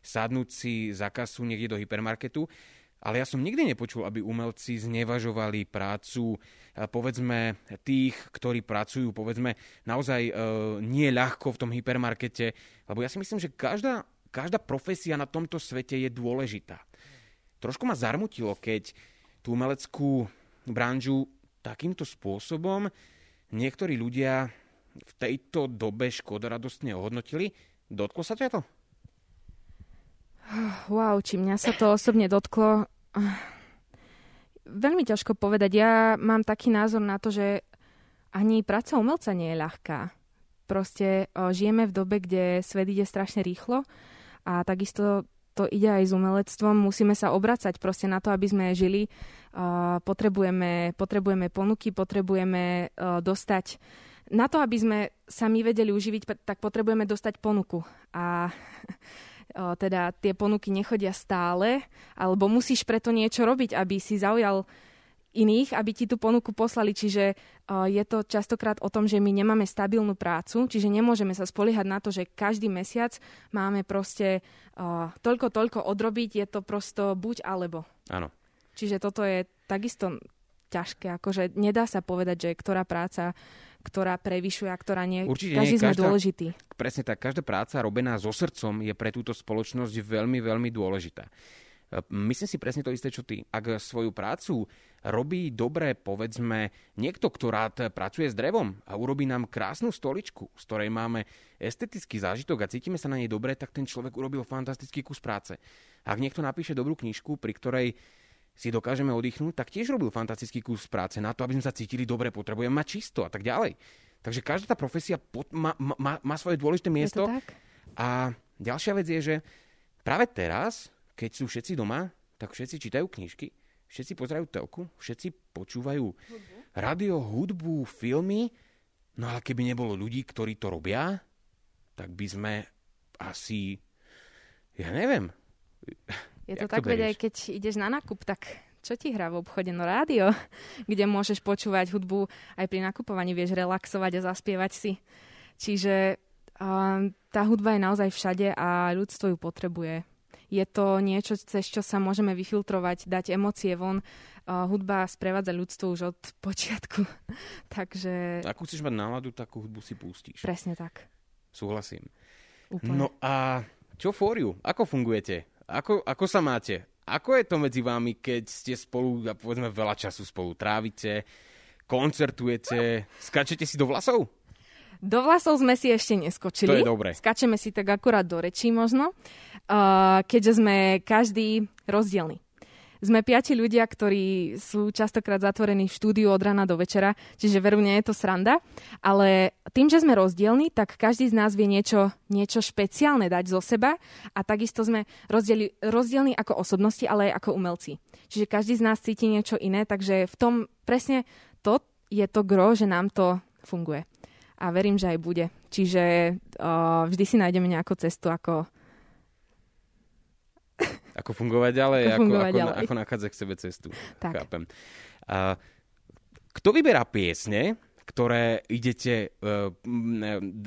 sadnúť si za kasu niekde do hypermarketu ale ja som nikdy nepočul, aby umelci znevažovali prácu, eh, povedzme, tých, ktorí pracujú, povedzme, naozaj e, nie ľahko v tom hypermarkete, lebo ja si myslím, že každá, každá profesia na tomto svete je dôležitá. Trošku ma zarmutilo, keď tú umeleckú branžu takýmto spôsobom niektorí ľudia v tejto dobe škodoradostne ohodnotili. Dotklo sa to? Wow, či mňa sa to osobne dotklo. Veľmi ťažko povedať. Ja mám taký názor na to, že ani práca umelca nie je ľahká. Proste o, žijeme v dobe, kde svet ide strašne rýchlo a takisto to ide aj s umelectvom. Musíme sa obracať proste na to, aby sme žili. O, potrebujeme, potrebujeme ponuky, potrebujeme o, dostať na to, aby sme sa my vedeli uživiť, tak potrebujeme dostať ponuku. A *laughs* teda tie ponuky nechodia stále, alebo musíš preto niečo robiť, aby si zaujal iných, aby ti tú ponuku poslali. Čiže je to častokrát o tom, že my nemáme stabilnú prácu, čiže nemôžeme sa spoliehať na to, že každý mesiac máme proste toľko, toľko odrobiť, je to prosto buď alebo. Áno. Čiže toto je takisto ťažké, akože nedá sa povedať, že ktorá práca ktorá prevyšuje a ktorá nie. Určite Každý nie. sme každá, dôležitý. Presne tak. Každá práca robená so srdcom je pre túto spoločnosť veľmi, veľmi dôležitá. E, myslím si presne to isté, čo ty. Ak svoju prácu robí dobre, povedzme, niekto, kto rád pracuje s drevom a urobí nám krásnu stoličku, z ktorej máme estetický zážitok a cítime sa na nej dobre, tak ten človek urobil fantastický kus práce. Ak niekto napíše dobrú knižku, pri ktorej si dokážeme oddychnúť, tak tiež robil fantastický kus práce na to, aby sme sa cítili dobre, potrebujeme mať čisto a tak ďalej. Takže každá tá profesia pod, má, má, má svoje dôležité miesto. A ďalšia vec je, že práve teraz, keď sú všetci doma, tak všetci čítajú knižky, všetci pozerajú telku, všetci počúvajú hudbu. radio, hudbu, filmy. No ale keby nebolo ľudí, ktorí to robia, tak by sme asi, ja neviem, je to tak, veď aj keď ideš na nákup, tak čo ti hrá v obchode? No rádio, *laughs* kde môžeš počúvať hudbu aj pri nakupovaní, vieš relaxovať a zaspievať si. Čiže uh, tá hudba je naozaj všade a ľudstvo ju potrebuje. Je to niečo, cez čo sa môžeme vyfiltrovať, dať emócie von. Uh, hudba sprevádza ľudstvo už od *laughs* počiatku. Takže... Ak chceš mať náladu, takú hudbu si pustíš. Presne tak. Súhlasím. Úplne. No a čo fóriu? Ako fungujete? Ako, ako sa máte? Ako je to medzi vami, keď ste spolu, a povedzme, veľa času spolu trávite, koncertujete, skačete si do vlasov? Do vlasov sme si ešte neskočili. To je dobré. Skačeme si tak akurát do rečí možno, uh, keďže sme každý rozdielny. Sme piati ľudia, ktorí sú častokrát zatvorení v štúdiu od rana do večera, čiže veru nie je to sranda, ale tým, že sme rozdielni, tak každý z nás vie niečo, niečo špeciálne dať zo seba a takisto sme rozdieli, rozdielni ako osobnosti, ale aj ako umelci. Čiže každý z nás cíti niečo iné, takže v tom presne to je to gro, že nám to funguje. A verím, že aj bude. Čiže uh, vždy si nájdeme nejakú cestu, ako Ako fungovať ďalej, Ako ako, fungovať ako, ďalej. ako nachádzať k sebe cestu. Tak. Chápem. A, kto vyberá piesne, ktoré idete, uh,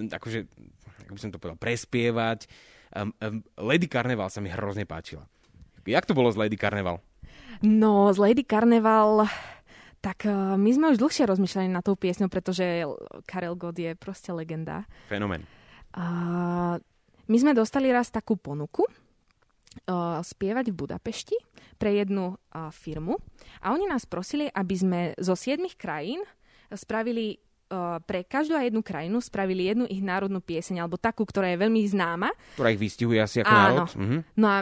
akože, ako by som to povedal, prespievať? Um, um, Lady Carnival sa mi hrozne páčila. Jak to bolo z Lady Carnival? No, z Lady Carnival, tak uh, my sme už dlhšie rozmýšľali na tou piesňou, pretože Karel Gott je proste legenda. Fenomén. Uh, my sme dostali raz takú ponuku spievať v Budapešti pre jednu uh, firmu a oni nás prosili, aby sme zo siedmých krajín spravili uh, pre každú a jednu krajinu spravili jednu ich národnú pieseň, alebo takú, ktorá je veľmi známa. Ktorá ich vystihuje asi ako Áno. národ. Mhm. No a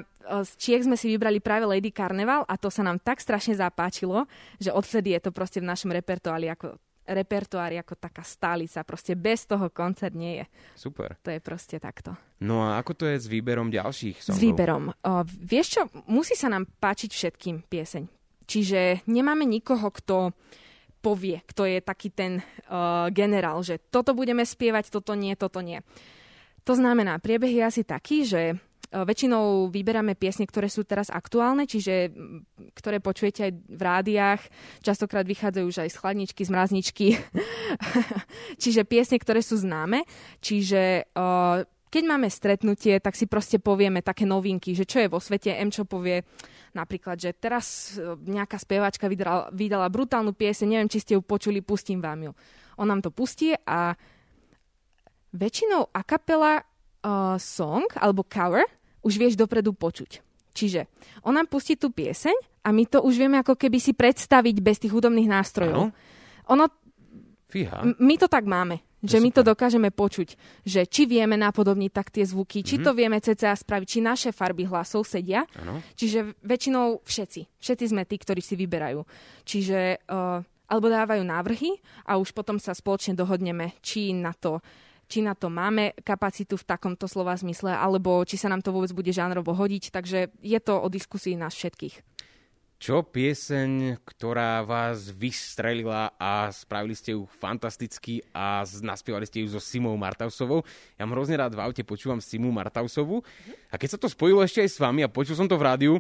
z Čiech sme si vybrali práve Lady Carnival a to sa nám tak strašne zapáčilo, že odvtedy je to proste v našom repertoári ako repertoári ako taká stálica. Proste bez toho koncert nie je. Super. To je proste takto. No a ako to je s výberom ďalších songov? S výberom. O, vieš čo, musí sa nám páčiť všetkým pieseň. Čiže nemáme nikoho, kto povie, kto je taký ten uh, generál, že toto budeme spievať, toto nie, toto nie. To znamená, priebeh je asi taký, že väčšinou vyberáme piesne, ktoré sú teraz aktuálne, čiže ktoré počujete aj v rádiách, častokrát vychádzajú už aj z chladničky, z mrazničky, *laughs* čiže piesne, ktoré sú známe, čiže uh, keď máme stretnutie, tak si proste povieme také novinky, že čo je vo svete. M čo povie napríklad, že teraz e, nejaká speváčka vydala, vydala brutálnu piese, neviem, či ste ju počuli, pustím vám ju. On nám to pustí a väčšinou a kapela uh, song alebo cover už vieš dopredu počuť. Čiže on nám pustí tú pieseň a my to už vieme ako keby si predstaviť bez tých hudobných nástrojov. Áno. Ono Fíha. M- my to tak máme, že my to dokážeme počuť, že či vieme napodobniť tak tie zvuky, či Mhm. to vieme cca spraviť, či naše farby hlasov sedia. Áno. Čiže väčšinou všetci, všetci sme tí, ktorí si vyberajú. Čiže, uh, alebo dávajú návrhy a už potom sa spoločne dohodneme, či na to či na to máme kapacitu v takomto slova zmysle, alebo či sa nám to vôbec bude žánrovo hodiť. Takže je to o diskusii nás všetkých. Čo pieseň, ktorá vás vystrelila a spravili ste ju fantasticky a naspievali ste ju so Simou Martausovou. Ja mám hrozne rád v aute, počúvam Simu Martausovu a keď sa to spojilo ešte aj s vami a počul som to v rádiu,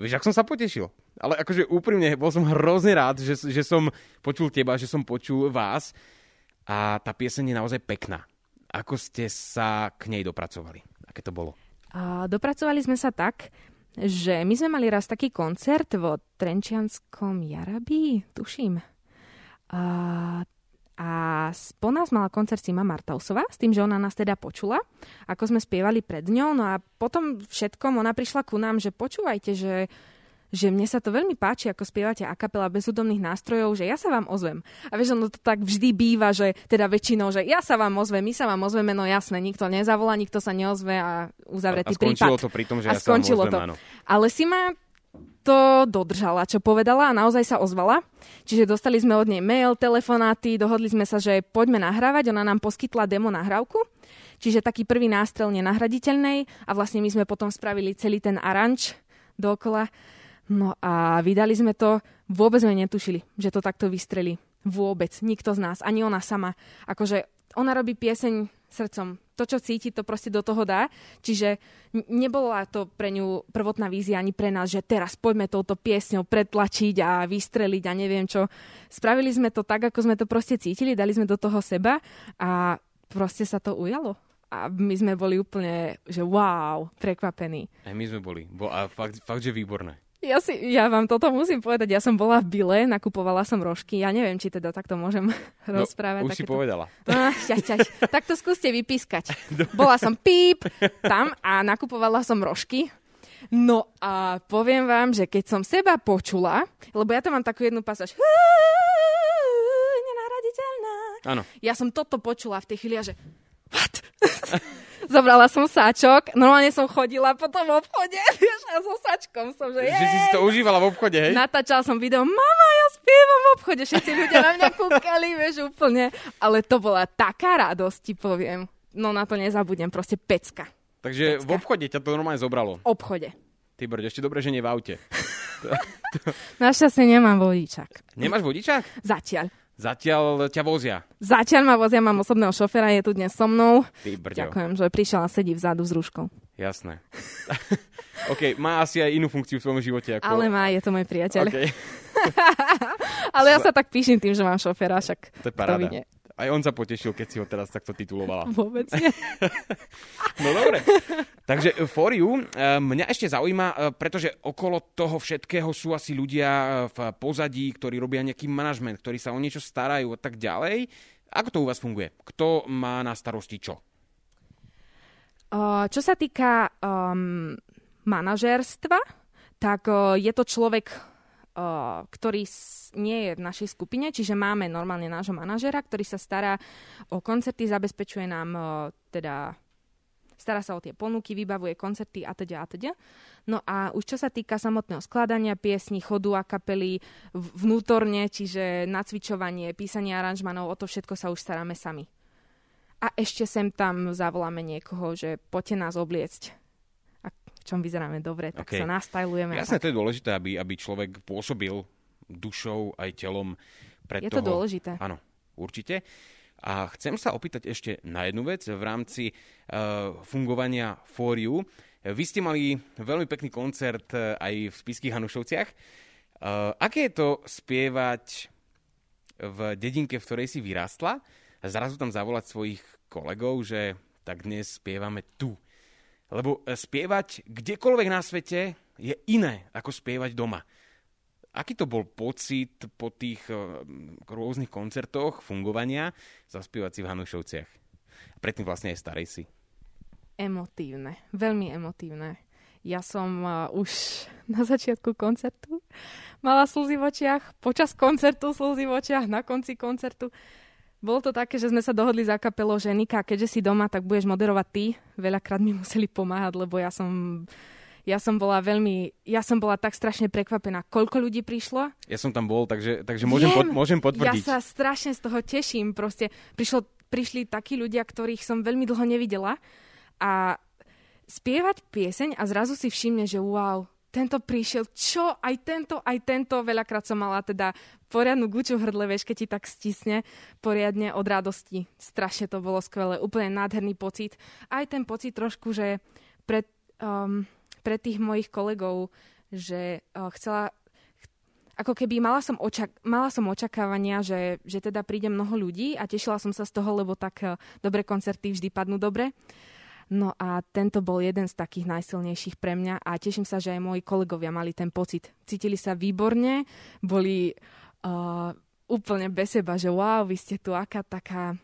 vieš, ak som sa potešil. Ale akože úprimne, bol som hrozne rád, že, že som počul teba, že som počul vás a tá pieseň je naozaj pekná. Ako ste sa k nej dopracovali? Aké to bolo? A dopracovali sme sa tak, že my sme mali raz taký koncert vo Trenčianskom Jarabí, tuším. A, a po nás mala koncert Sima Martausová, s tým, že ona nás teda počula, ako sme spievali pred ňou, no a potom všetkom ona prišla ku nám, že počúvajte, že že mne sa to veľmi páči, ako spievate a kapela bez hudobných nástrojov, že ja sa vám ozvem. A vieš, ono to tak vždy býva, že teda väčšinou, že ja sa vám ozvem, my sa vám ozveme, no jasné, nikto nezavolá, nikto sa neozve a A, a uzavretý skončilo prípad. to pri tom, že A ja sa vám skončilo ozvem, to. áno. Ale si ma to dodržala, čo povedala a naozaj sa ozvala. Čiže dostali sme od nej mail, telefonáty, dohodli sme sa, že poďme nahrávať. Ona nám poskytla demo nahrávku, čiže taký prvý nástrel nenahraditeľnej a vlastne my sme potom spravili celý ten aranž dookola. No a vydali sme to, vôbec sme netušili, že to takto vystrelí. Vôbec, nikto z nás, ani ona sama. Akože ona robí pieseň srdcom. To, čo cíti, to proste do toho dá. Čiže nebola to pre ňu prvotná vízia ani pre nás, že teraz poďme touto piesňou pretlačiť a vystreliť a neviem čo. Spravili sme to tak, ako sme to proste cítili, dali sme do toho seba a proste sa to ujalo. A my sme boli úplne, že wow, prekvapení. Aj my sme boli. Bo, a fakt, fakt, že výborné. Ja, si, ja vám toto musím povedať. Ja som bola v Bile, nakupovala som rožky. Ja neviem, či teda takto môžem *laughs* no, rozprávať. Už takéto... si povedala. *laughs* No, šťaž, šťaž. tak to skúste vypískať. *laughs* Bola som píp tam a nakupovala som rožky. No a poviem vám, že keď som seba počula, lebo ja tam mám takú jednu pasáž, nenaraditeľná. Áno. Ja som toto počula v tej chvíli a že what? Zobrala som sáčok, normálne som chodila po tom obchode, *laughs* vieš, a so sáčkom som, že Že si si to užívala v obchode, hej? Natáčala som video, mama, ja spievam v obchode, všetci ľudia na mňa kúkali, vieš, úplne. Ale to bola taká radosť, ti poviem. No na to nezabudnem, proste pecka. Takže pecka. v obchode ťa to normálne zobralo? V obchode. Ty brď, ešte dobre, že nie v aute. *laughs* *laughs* Našťastie nemám vodičák. Nemáš vodičák? Zatiaľ. Zatiaľ ťa vozia. Zatiaľ ma vozia, mám osobného šoféra, je tu dnes so mnou. Ty brďo. Ďakujem, že prišiel a sedí vzadu s rúškou. Jasné. *laughs* OK, má asi aj inú funkciu v tvojom živote. Ako... Ale má, je to môj priateľ. Okay. *laughs* Ale ja sa tak píšim tým, že mám šoféra, však to je paráda. Aj on sa potešil, keď si ho teraz takto titulovala. Vôbec nie. *laughs* no dobre. Takže e, for you, e, mňa ešte zaujíma, e, pretože okolo toho všetkého sú asi ľudia v pozadí, ktorí robia nejaký manažment, ktorí sa o niečo starajú a tak ďalej. Ako to u vás funguje? Kto má na starosti čo? čo sa týka um, manažérstva, tak je to človek ktorý nie je v našej skupine, čiže máme normálne nášho manažera, ktorý sa stará o koncerty, zabezpečuje nám teda stará sa o tie ponuky, vybavuje koncerty a teda a teda. No a už čo sa týka samotného skladania piesní, chodu a kapely vnútorne, čiže nacvičovanie, písanie aranžmanov, o to všetko sa už staráme sami. A ešte sem tam zavoláme niekoho, že poďte nás obliecť čom vyzeráme dobre, tak okay. sa nastajlujeme. Jasné, to je dôležité, aby, aby človek pôsobil dušou aj telom pre Je toho... to dôležité. Áno, určite. A chcem sa opýtať ešte na jednu vec v rámci uh, fungovania Fóriu. Vy ste mali veľmi pekný koncert uh, aj v Spiských Hanušovciach. Uh, aké je to spievať v dedinke, v ktorej si vyrastla a zrazu tam zavolať svojich kolegov, že tak dnes spievame tu lebo e, spievať kdekoľvek na svete je iné ako spievať doma. Aký to bol pocit po tých e, rôznych koncertoch, fungovania, zaspievať si v Hanušovciach? Predtým vlastne aj starej si. Emotívne, veľmi emotívne. Ja som uh, už *laughs* na začiatku koncertu mala slzy v očiach, počas koncertu slzy v očiach, na konci koncertu bolo to také, že sme sa dohodli za kapelou, že Nika, keďže si doma, tak budeš moderovať ty. Veľakrát mi museli pomáhať, lebo ja som ja som bola veľmi, ja som bola tak strašne prekvapená, koľko ľudí prišlo. Ja som tam bol, takže, takže môžem, pod, môžem potvrdiť. Ja sa strašne z toho teším, proste prišlo, prišli takí ľudia, ktorých som veľmi dlho nevidela a spievať pieseň a zrazu si všimne, že wow, tento prišiel, čo, aj tento, aj tento, veľakrát som mala teda poriadnu guču v hrdle, vieš, keď ti tak stisne poriadne od radosti. Strašne to bolo skvelé, úplne nádherný pocit. Aj ten pocit trošku, že pre, um, pre tých mojich kolegov, že uh, chcela ako keby mala som, očak- mala som očakávania, že, že teda príde mnoho ľudí a tešila som sa z toho, lebo tak uh, dobré koncerty vždy padnú dobre. No a tento bol jeden z takých najsilnejších pre mňa a teším sa, že aj moji kolegovia mali ten pocit. Cítili sa výborne, boli uh, úplne bez seba, že wow, vy ste tu aká taká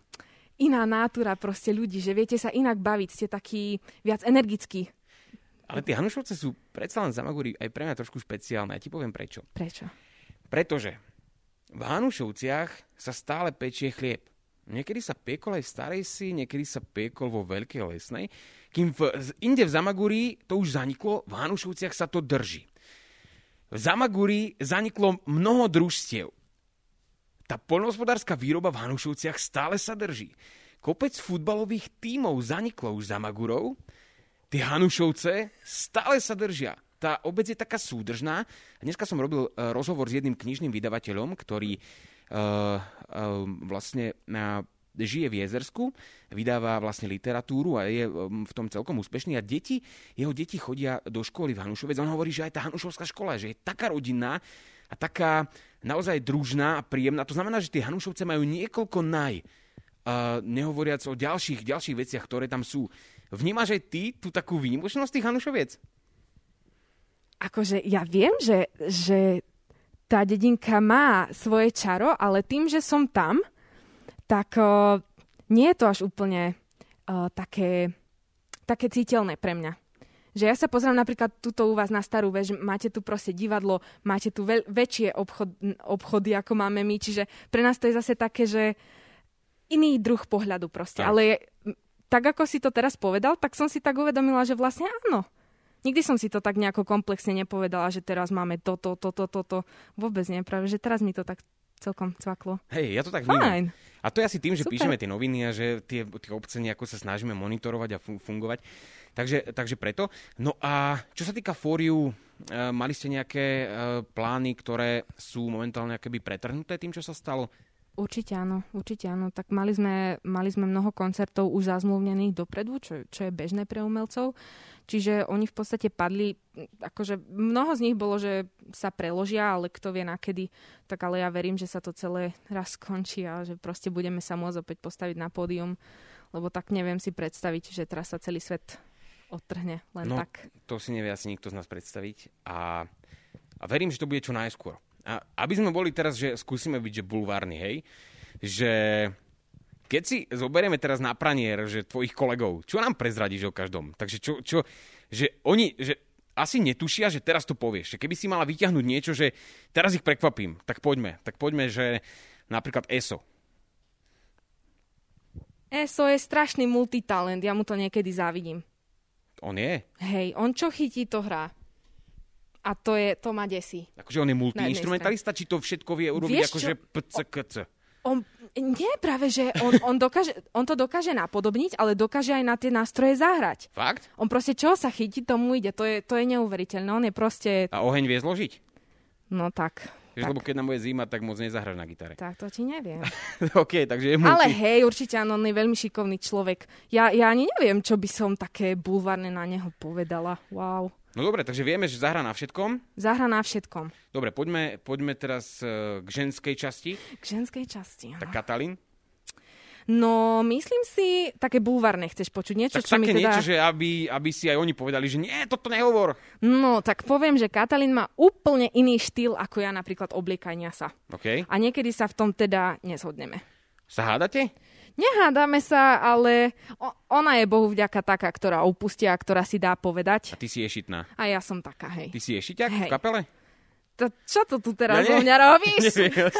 iná nátura proste ľudí, že viete sa inak baviť, ste takí viac energickí. Ale tie Hanušovce sú predsa len Zamagúri aj pre mňa trošku špeciálne. Ja ti poviem prečo. Prečo? Pretože v Hanušovciach sa stále pečie chlieb. Niekedy sa piekol aj v starej si, niekedy sa piekol vo veľkej lesnej. Kým v, inde v Zamagúri to už zaniklo, v Hanušovciach sa to drží. V Zamagúri zaniklo mnoho družstiev. Tá poľnohospodárska výroba v Hanušovciach stále sa drží. Kopec futbalových tímov zaniklo už Zamagurov, tie Hanušovce stále sa držia. Tá obec je taká súdržná. Dneska som robil eh, rozhovor s jedným knižným vydavateľom, ktorý vlastne na žije v Jezersku, vydáva vlastne literatúru a je um, v tom celkom úspešný a deti, jeho deti chodia do školy v Hanušovec. On hovorí, že aj tá Hanušovská škola, že je taká rodinná a taká naozaj družná a príjemná. To znamená, že tie Hanušovce majú niekoľko naj, uh, nehovoriac o ďalších, ďalších veciach, ktoré tam sú. Vnímaš aj ty tú takú výnimočnosť tých Hanušoviec? akože ja viem, že, že tá dedinka má svoje čaro, ale tým, že som tam, tak uh, nie je to až úplne uh, také, také cítelné pre mňa. Že ja sa pozriem napríklad tuto u vás na starú vež, máte tu proste divadlo, máte tu veľ, väčšie obchod, obchody, ako máme my, čiže pre nás to je zase také, že iný druh pohľadu proste. Tak. Ale tak, ako si to teraz povedal, tak som si tak uvedomila, že vlastne áno Nikdy som si to tak nejako komplexne nepovedala, že teraz máme toto, toto, toto. Vôbec nie, práve, že teraz mi to tak celkom cvaklo. Hej, ja to tak vnímam. A to je asi tým, že Super. píšeme tie noviny a že tie, tie obce nejako sa snažíme monitorovať a fungovať. Takže, takže preto. No a čo sa týka fóriu, e, mali ste nejaké e, plány, ktoré sú momentálne akoby pretrhnuté tým, čo sa stalo? Určite áno, určite áno. Tak mali sme, mali sme mnoho koncertov už zazmluvnených dopredu, čo, čo je bežné pre umelcov. Čiže oni v podstate padli, akože mnoho z nich bolo, že sa preložia, ale kto vie nakedy, tak ale ja verím, že sa to celé raz skončí a že proste budeme sa môcť opäť postaviť na pódium, lebo tak neviem si predstaviť, že teraz sa celý svet odtrhne len no, tak. to si nevie asi nikto z nás predstaviť a, a verím, že to bude čo najskôr. A aby sme boli teraz, že skúsime byť, že bulvárny, hej, že keď si zoberieme teraz na pranier, že tvojich kolegov, čo nám prezradíš o každom? Takže čo, čo že oni, že asi netušia, že teraz to povieš. Že keby si mala vyťahnuť niečo, že teraz ich prekvapím, tak poďme. Tak poďme, že napríklad ESO. ESO je strašný multitalent, ja mu to niekedy závidím. On je? Hej, on čo chytí, to hrá. A to, je, to ma desí. Akože on je multiinstrumentalista, či to všetko vie urobiť akože pckc? On, nie, práve, že on, on, dokáže, on to dokáže napodobniť, ale dokáže aj na tie nástroje zahrať. Fakt? On proste čo sa chytí, tomu ide. To je, to je neuveriteľné. On je proste... A oheň vie zložiť? No tak. Vieš, tak. lebo keď nám bude zima, tak moc nezahraš na gitare. Tak to ti neviem. *laughs* OK, takže je multi... Ale hej, určite áno, on je veľmi šikovný človek. Ja, ja ani neviem, čo by som také bulvárne na neho povedala. Wow. No dobre, takže vieme, že zahra na všetkom. Zahra na všetkom. Dobre, poďme, poďme teraz uh, k ženskej časti. K ženskej časti, Tak Katalín? No, myslím si, také bulvárne chceš počuť. Niečo, tak čo také mi teda... niečo, že aby, aby si aj oni povedali, že nie, toto nehovor. No, tak poviem, že Katalín má úplne iný štýl, ako ja napríklad obliekania sa. Okay. A niekedy sa v tom teda nezhodneme. Sa hádate? Nehádame sa, ale ona je Bohu vďaka taká, ktorá upustia, ktorá si dá povedať. A ty si ješitná. A ja som taká, hej. Ty si ješiťak hej. v kapele? To, čo to tu teraz ja, mňa robíš? *laughs* Neviem,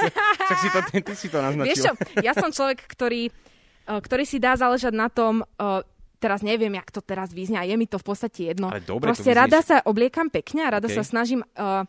ja si to, ty si to naznačil. Vieš čo, ja som človek, ktorý, e, ktorý si dá záležať na tom, e, teraz neviem, jak to teraz vyznie a je mi to v podstate jedno. Ale dobre, Proste rada sa obliekam pekne a rada okay. sa snažím... Uh,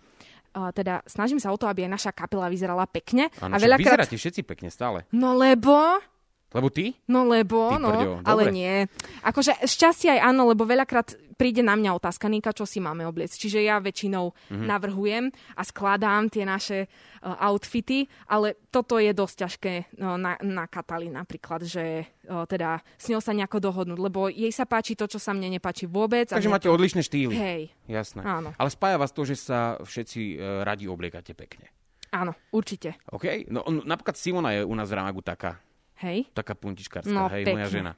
Uh, teda snažím sa o to, aby aj naša kapela vyzerala pekne. Ano, a veľakrát... vyzeráte všetci pekne stále. No lebo lebo ty? No lebo, ty no, ale nie. Akože šťastie aj áno, lebo veľakrát príde na mňa otázka, Nika, čo si máme obliecť. Čiže ja väčšinou mm-hmm. navrhujem a skladám tie naše uh, outfity, ale toto je dosť ťažké no, na, na Katali napríklad, že uh, teda s ňou sa nejako dohodnúť, lebo jej sa páči to, čo sa mne nepáči vôbec. Takže máte to... odlišné štýly. Hej. Jasné. Áno. Ale spája vás to, že sa všetci uh, radi obliekate pekne. Áno, určite. OK. No, napríklad Simona je u nás v Ramagu taká Hej. Taká puntičkárska, no, hej, pekne. moja žena.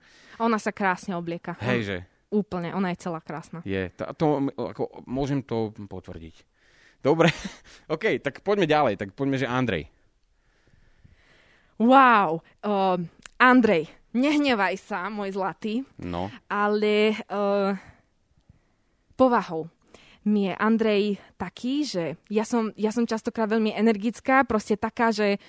Ona sa krásne oblieka. Hej, že? Úplne, ona je celá krásna. Je, to, to ako, môžem to potvrdiť. Dobre, *laughs* OK, tak poďme ďalej, tak poďme, že Andrej. Wow, uh, Andrej, nehnevaj sa, môj zlatý, no. ale uh, povahou mi je Andrej taký, že ja som, ja som častokrát veľmi energická, proste taká, že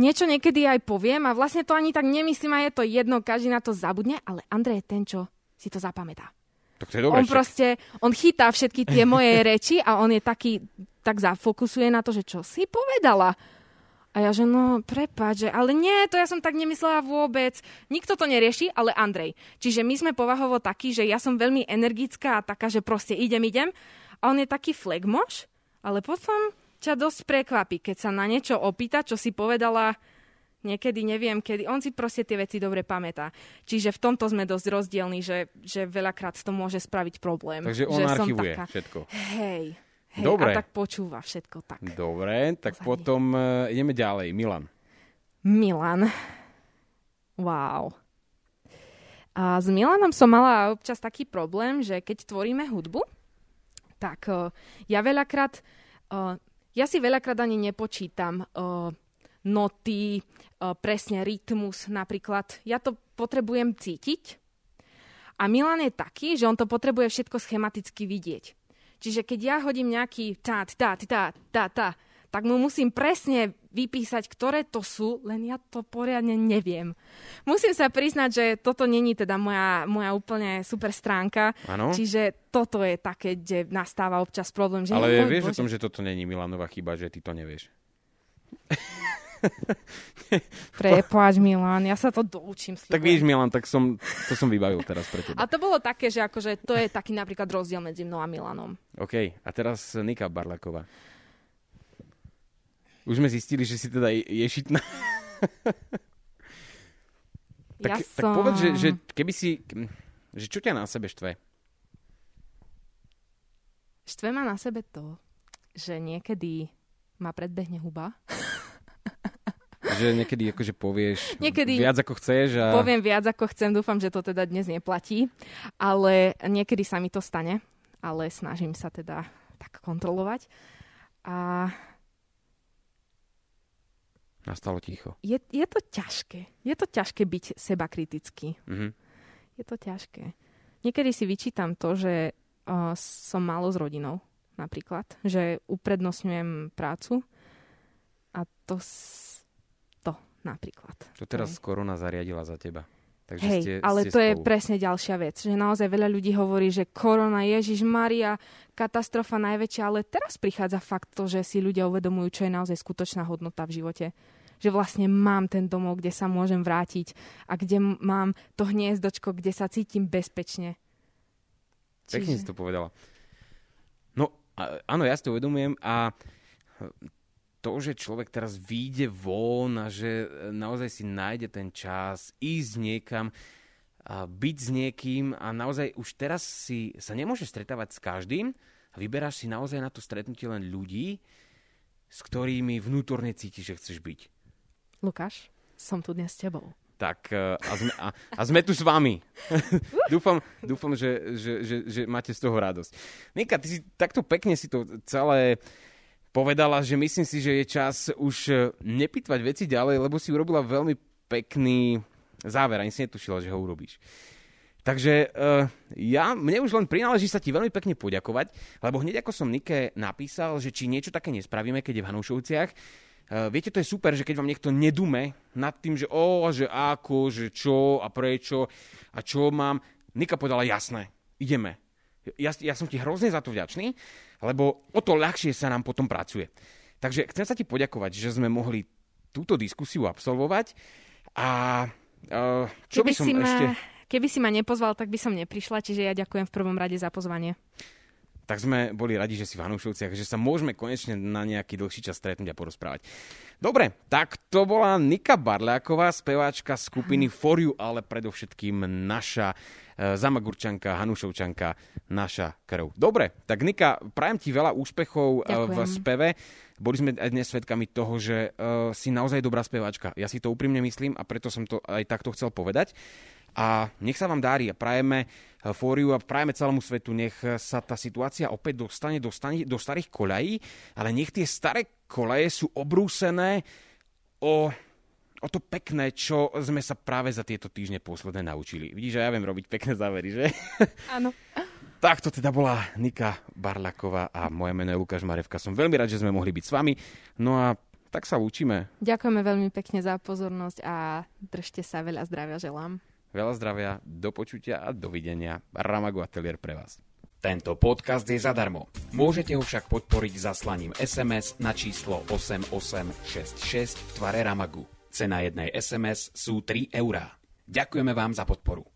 niečo niekedy aj poviem a vlastne to ani tak nemyslím a je to jedno, každý na to zabudne, ale Andrej je ten, čo si to zapamätá. Tak to je dobré, on však. proste, on chytá všetky tie moje *laughs* reči a on je taký, tak zafokusuje na to, že čo si povedala. A ja že no, prepáč, že, ale nie, to ja som tak nemyslela vôbec. Nikto to nerieši, ale Andrej. Čiže my sme povahovo takí, že ja som veľmi energická a taká, že proste idem, idem. A on je taký flegmoš, ale potom ťa dosť prekvapí, keď sa na niečo opýta, čo si povedala niekedy, neviem kedy. On si proste tie veci dobre pamätá. Čiže v tomto sme dosť rozdielni, že, že veľakrát to môže spraviť problém. Takže on že archivuje taká, všetko. Hej, hej, Dobre. a tak počúva všetko tak. Dobre, tak Pozadí. potom uh, ideme ďalej. Milan. Milan. Wow. A s Milanom som mala občas taký problém, že keď tvoríme hudbu, tak uh, ja veľakrát, uh, ja si veľakrát ani nepočítam uh, noty, uh, presne rytmus napríklad. Ja to potrebujem cítiť. A Milan je taký, že on to potrebuje všetko schematicky vidieť. Čiže keď ja hodím nejaký tá, tá, tá, tá, tá, tak mu musím presne vypísať, ktoré to sú, len ja to poriadne neviem. Musím sa priznať, že toto není teda moja, moja úplne super stránka, ano. čiže toto je také, kde nastáva občas problém. Že Ale vieš Bože. o tom, že toto není Milanová chyba, že ty to nevieš. *laughs* Prepáč, Milan, ja sa to doučím. Slúbujem. Tak víš, Milan, tak som, to som vybavil teraz pre teba. A to bolo také, že akože to je taký napríklad rozdiel medzi mnou a Milanom. OK, a teraz Nika Barlaková. Už sme zistili, že si teda ješitná. tak, ja tak som... povedz, že, že keby si... Že čo ťa na sebe štve? Štve ma na sebe to, že niekedy ma predbehne huba. že niekedy akože povieš niekedy viac ako chceš. A... Poviem viac ako chcem, dúfam, že to teda dnes neplatí, ale niekedy sa mi to stane, ale snažím sa teda tak kontrolovať. A Nastalo ticho. Je, je to ťažké. Je to ťažké byť seba kritický. Mm-hmm. Je to ťažké. Niekedy si vyčítam to, že uh, som málo s rodinou, napríklad. Že uprednostňujem prácu. A to, to napríklad. To teraz Hej. korona zariadila za teba. Takže Hej, ste, ale ste to spolu. je presne ďalšia vec, že naozaj veľa ľudí hovorí, že korona, Ježiš Maria, katastrofa najväčšia, ale teraz prichádza fakt to, že si ľudia uvedomujú, čo je naozaj skutočná hodnota v živote. Že vlastne mám ten domov, kde sa môžem vrátiť a kde mám to hniezdočko, kde sa cítim bezpečne. Pekne Čiže... si to povedala. No, áno, ja si to uvedomujem a to, že človek teraz vyjde von a že e, naozaj si nájde ten čas ísť niekam, a byť s niekým a naozaj už teraz si sa nemôže stretávať s každým a vyberáš si naozaj na to stretnutie len ľudí, s ktorými vnútorne cítiš, že chceš byť. Lukáš, som tu dnes s tebou. Tak e, a sme, a, a sme tu s vami. *laughs* dúfam, dúfam že, že, že, že máte z toho radosť. Nika, ty si takto pekne si to celé povedala, že myslím si, že je čas už e, nepýtvať veci ďalej, lebo si urobila veľmi pekný záver, ani si netušila, že ho urobíš. Takže uh, ja, mne už len prináleží sa ti veľmi pekne poďakovať, lebo hneď ako som Nike napísal, že či niečo také nespravíme, keď je v Hanušovciach, uh, viete, to je super, že keď vám niekto nedume nad tým, že o, že ako, že čo a prečo a čo mám, Nika povedala jasné, ideme. Ja, ja som ti hrozne za to vďačný, lebo o to ľahšie sa nám potom pracuje. Takže chcem sa ti poďakovať, že sme mohli túto diskusiu absolvovať a uh, čo keby by som si ešte... Ma, keby si ma nepozval, tak by som neprišla, čiže ja ďakujem v prvom rade za pozvanie. Tak sme boli radi, že si v Hanušovciach, že sa môžeme konečne na nejaký dlhší čas stretnúť a porozprávať. Dobre, tak to bola Nika Barľáková, speváčka skupiny For You, ale predovšetkým naša E, Zamagurčanka, Hanušovčanka, naša krv. Dobre, tak Nika, prajem ti veľa úspechov e, Ďakujem. v speve. Boli sme aj dnes svedkami toho, že uh, si naozaj dobrá speváčka. Ja si to úprimne myslím a preto som to aj takto chcel povedať. A nech sa vám dári a prajeme fóriu a prajeme celému svetu, nech sa tá situácia opäť dostane do, do starých koľají, ale nech tie staré koleje sú obrúsené o o to pekné, čo sme sa práve za tieto týždne posledné naučili. Vidíš, že ja viem robiť pekné závery, že? *laughs* Áno. tak to teda bola Nika Barlaková a moje meno je Lukáš Marevka. Som veľmi rád, že sme mohli byť s vami. No a tak sa učíme. Ďakujeme veľmi pekne za pozornosť a držte sa, veľa zdravia želám. Veľa zdravia, do počutia a dovidenia. Ramagu Atelier pre vás. Tento podcast je zadarmo. Môžete ho však podporiť zaslaním SMS na číslo 8866 v tvare Ramagu. Cena jednej SMS sú 3 eurá. Ďakujeme vám za podporu.